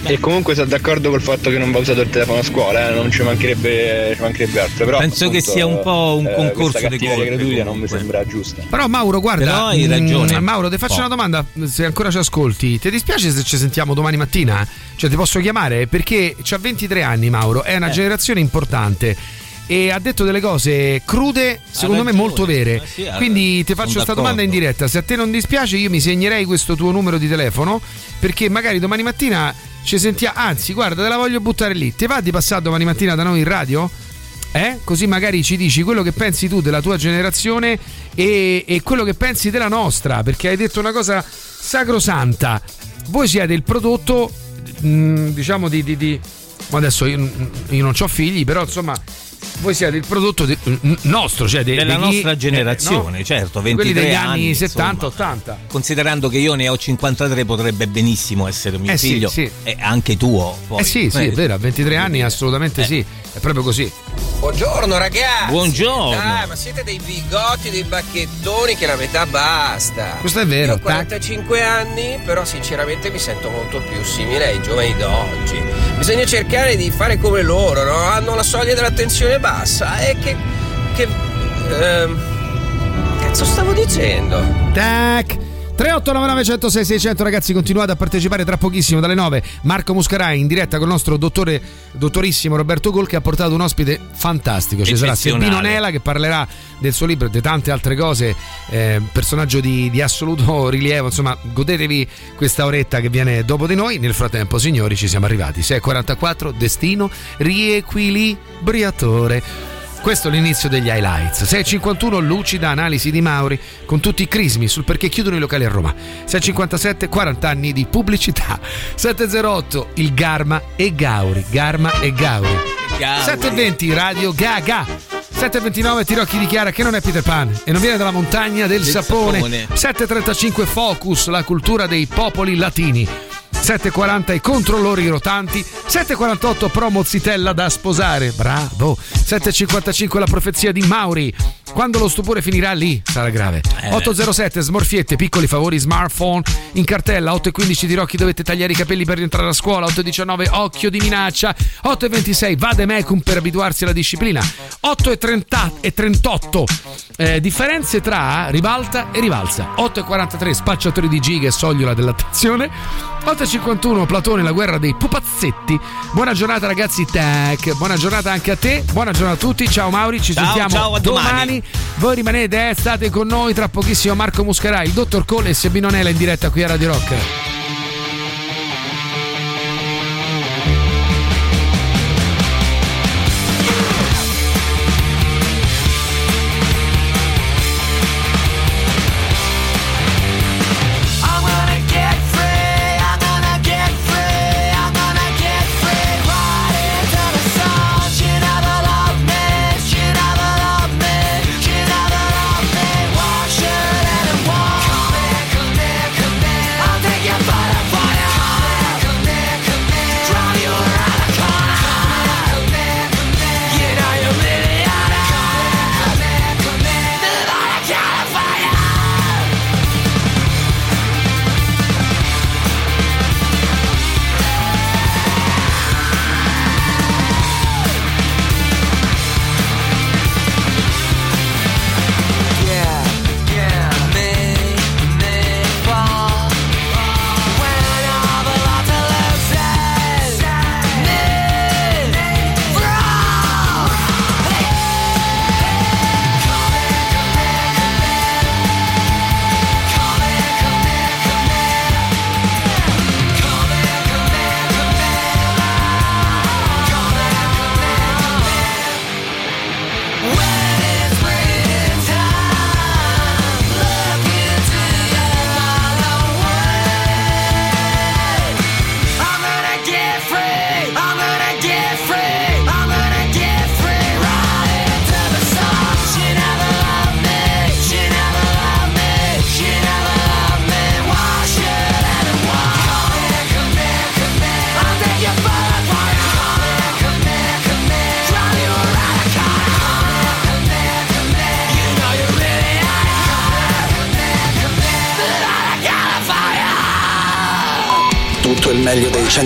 E comunque sono d'accordo col fatto che non va usato il telefono a scuola, eh, non ci mancherebbe, ci mancherebbe altro. Però, Penso che appunto, sia un po' un eh, concorso di colpe, gratuita non mi sembra giusta. Però Mauro, guarda, Però hai ragione. mm, Mauro, ti faccio una domanda, se ancora ci ascolti. Ti dispiace se ci sentiamo domani mattina? Cioè, ti posso chiamare? Perché c'ha 23 anni, Mauro, è una Eh. generazione importante. E ha detto delle cose crude, secondo me molto vere. Sì, ha- Quindi ti faccio questa domanda in diretta. Se a te non dispiace, io mi segnerei questo tuo numero di telefono. Perché magari domani mattina ci sentiamo. Anzi, guarda, te la voglio buttare lì. Ti va di passare domani mattina da noi in radio? Eh? Così magari ci dici quello che pensi tu della tua generazione e, e quello che pensi della nostra, perché hai detto una cosa sacrosanta. Voi siete il prodotto, mh, diciamo, di... di- di- adesso io, io non ho figli, però insomma... Voi siete il prodotto n- nostro, cioè de- Della chi- nostra generazione, eh, no? certo, Quelli 23 degli anni, anni 70-80. Considerando che io ne ho 53 potrebbe benissimo essere mio Eh sì, figlio sì. e anche tuo. Poi. Eh sì, sì, è vero, a 23 anni assolutamente sì, è proprio così. Buongiorno ragazzi! Buongiorno. Dai, ma siete dei bigotti, dei bacchettoni che la metà basta! Questo è vero, Io ho 45 anni, però sinceramente mi sento molto più simile ai giovani d'oggi. Bisogna cercare di fare come loro, no? Hanno la soglia dell'attenzione bassa e che. che. ehm, cazzo stavo dicendo? Tac! 3899 106 600 ragazzi continuate a partecipare tra pochissimo dalle 9 Marco Muscarai in diretta con il nostro dottore dottorissimo Roberto Gol che ha portato un ospite fantastico. Ci sarà. Sebino Nela che parlerà del suo libro e di tante altre cose. Eh, personaggio di, di assoluto [laughs] rilievo. Insomma godetevi questa oretta che viene dopo di noi. Nel frattempo signori ci siamo arrivati. 6.44 destino riequilibriatore questo è l'inizio degli highlights. 6.51 lucida analisi di Mauri con tutti i crismi sul perché chiudono i locali a Roma. 6.57 40 anni di pubblicità. [laughs] 7.08 il Garma e Gauri. Garma e Gauri. 7.20 Radio Gaga. 7.29 Tirocchi di Chiara che non è Peter Pan e non viene dalla montagna del, Del sapone. sapone. 7.35 Focus, la cultura dei popoli latini. 7.40 i controllori rotanti, 7.48 promo zitella da sposare, bravo, 7.55 la profezia di Mauri, quando lo stupore finirà lì sarà grave, Eh. 8.07 smorfiette, piccoli favori, smartphone, in cartella, 8.15 di Rocchi dovete tagliare i capelli per rientrare a scuola, 8.19 occhio di minaccia, 8.26 vademecum per abituarsi alla disciplina, 8.38 eh, differenze tra ribalta e rivalsa, 8.43 spacciatori di giga e sogliola dell'attenzione, 8.51 Platone, la guerra dei pupazzetti. Buona giornata ragazzi, tac. Buona giornata anche a te. Buona giornata a tutti. Ciao Mauri, ci Ciao, sentiamo ciao, a domani. Voi rimanete, eh, state con noi tra pochissimo Marco Muscarai, il dottor Cole e Sebino Nela in diretta qui a Radio Rock.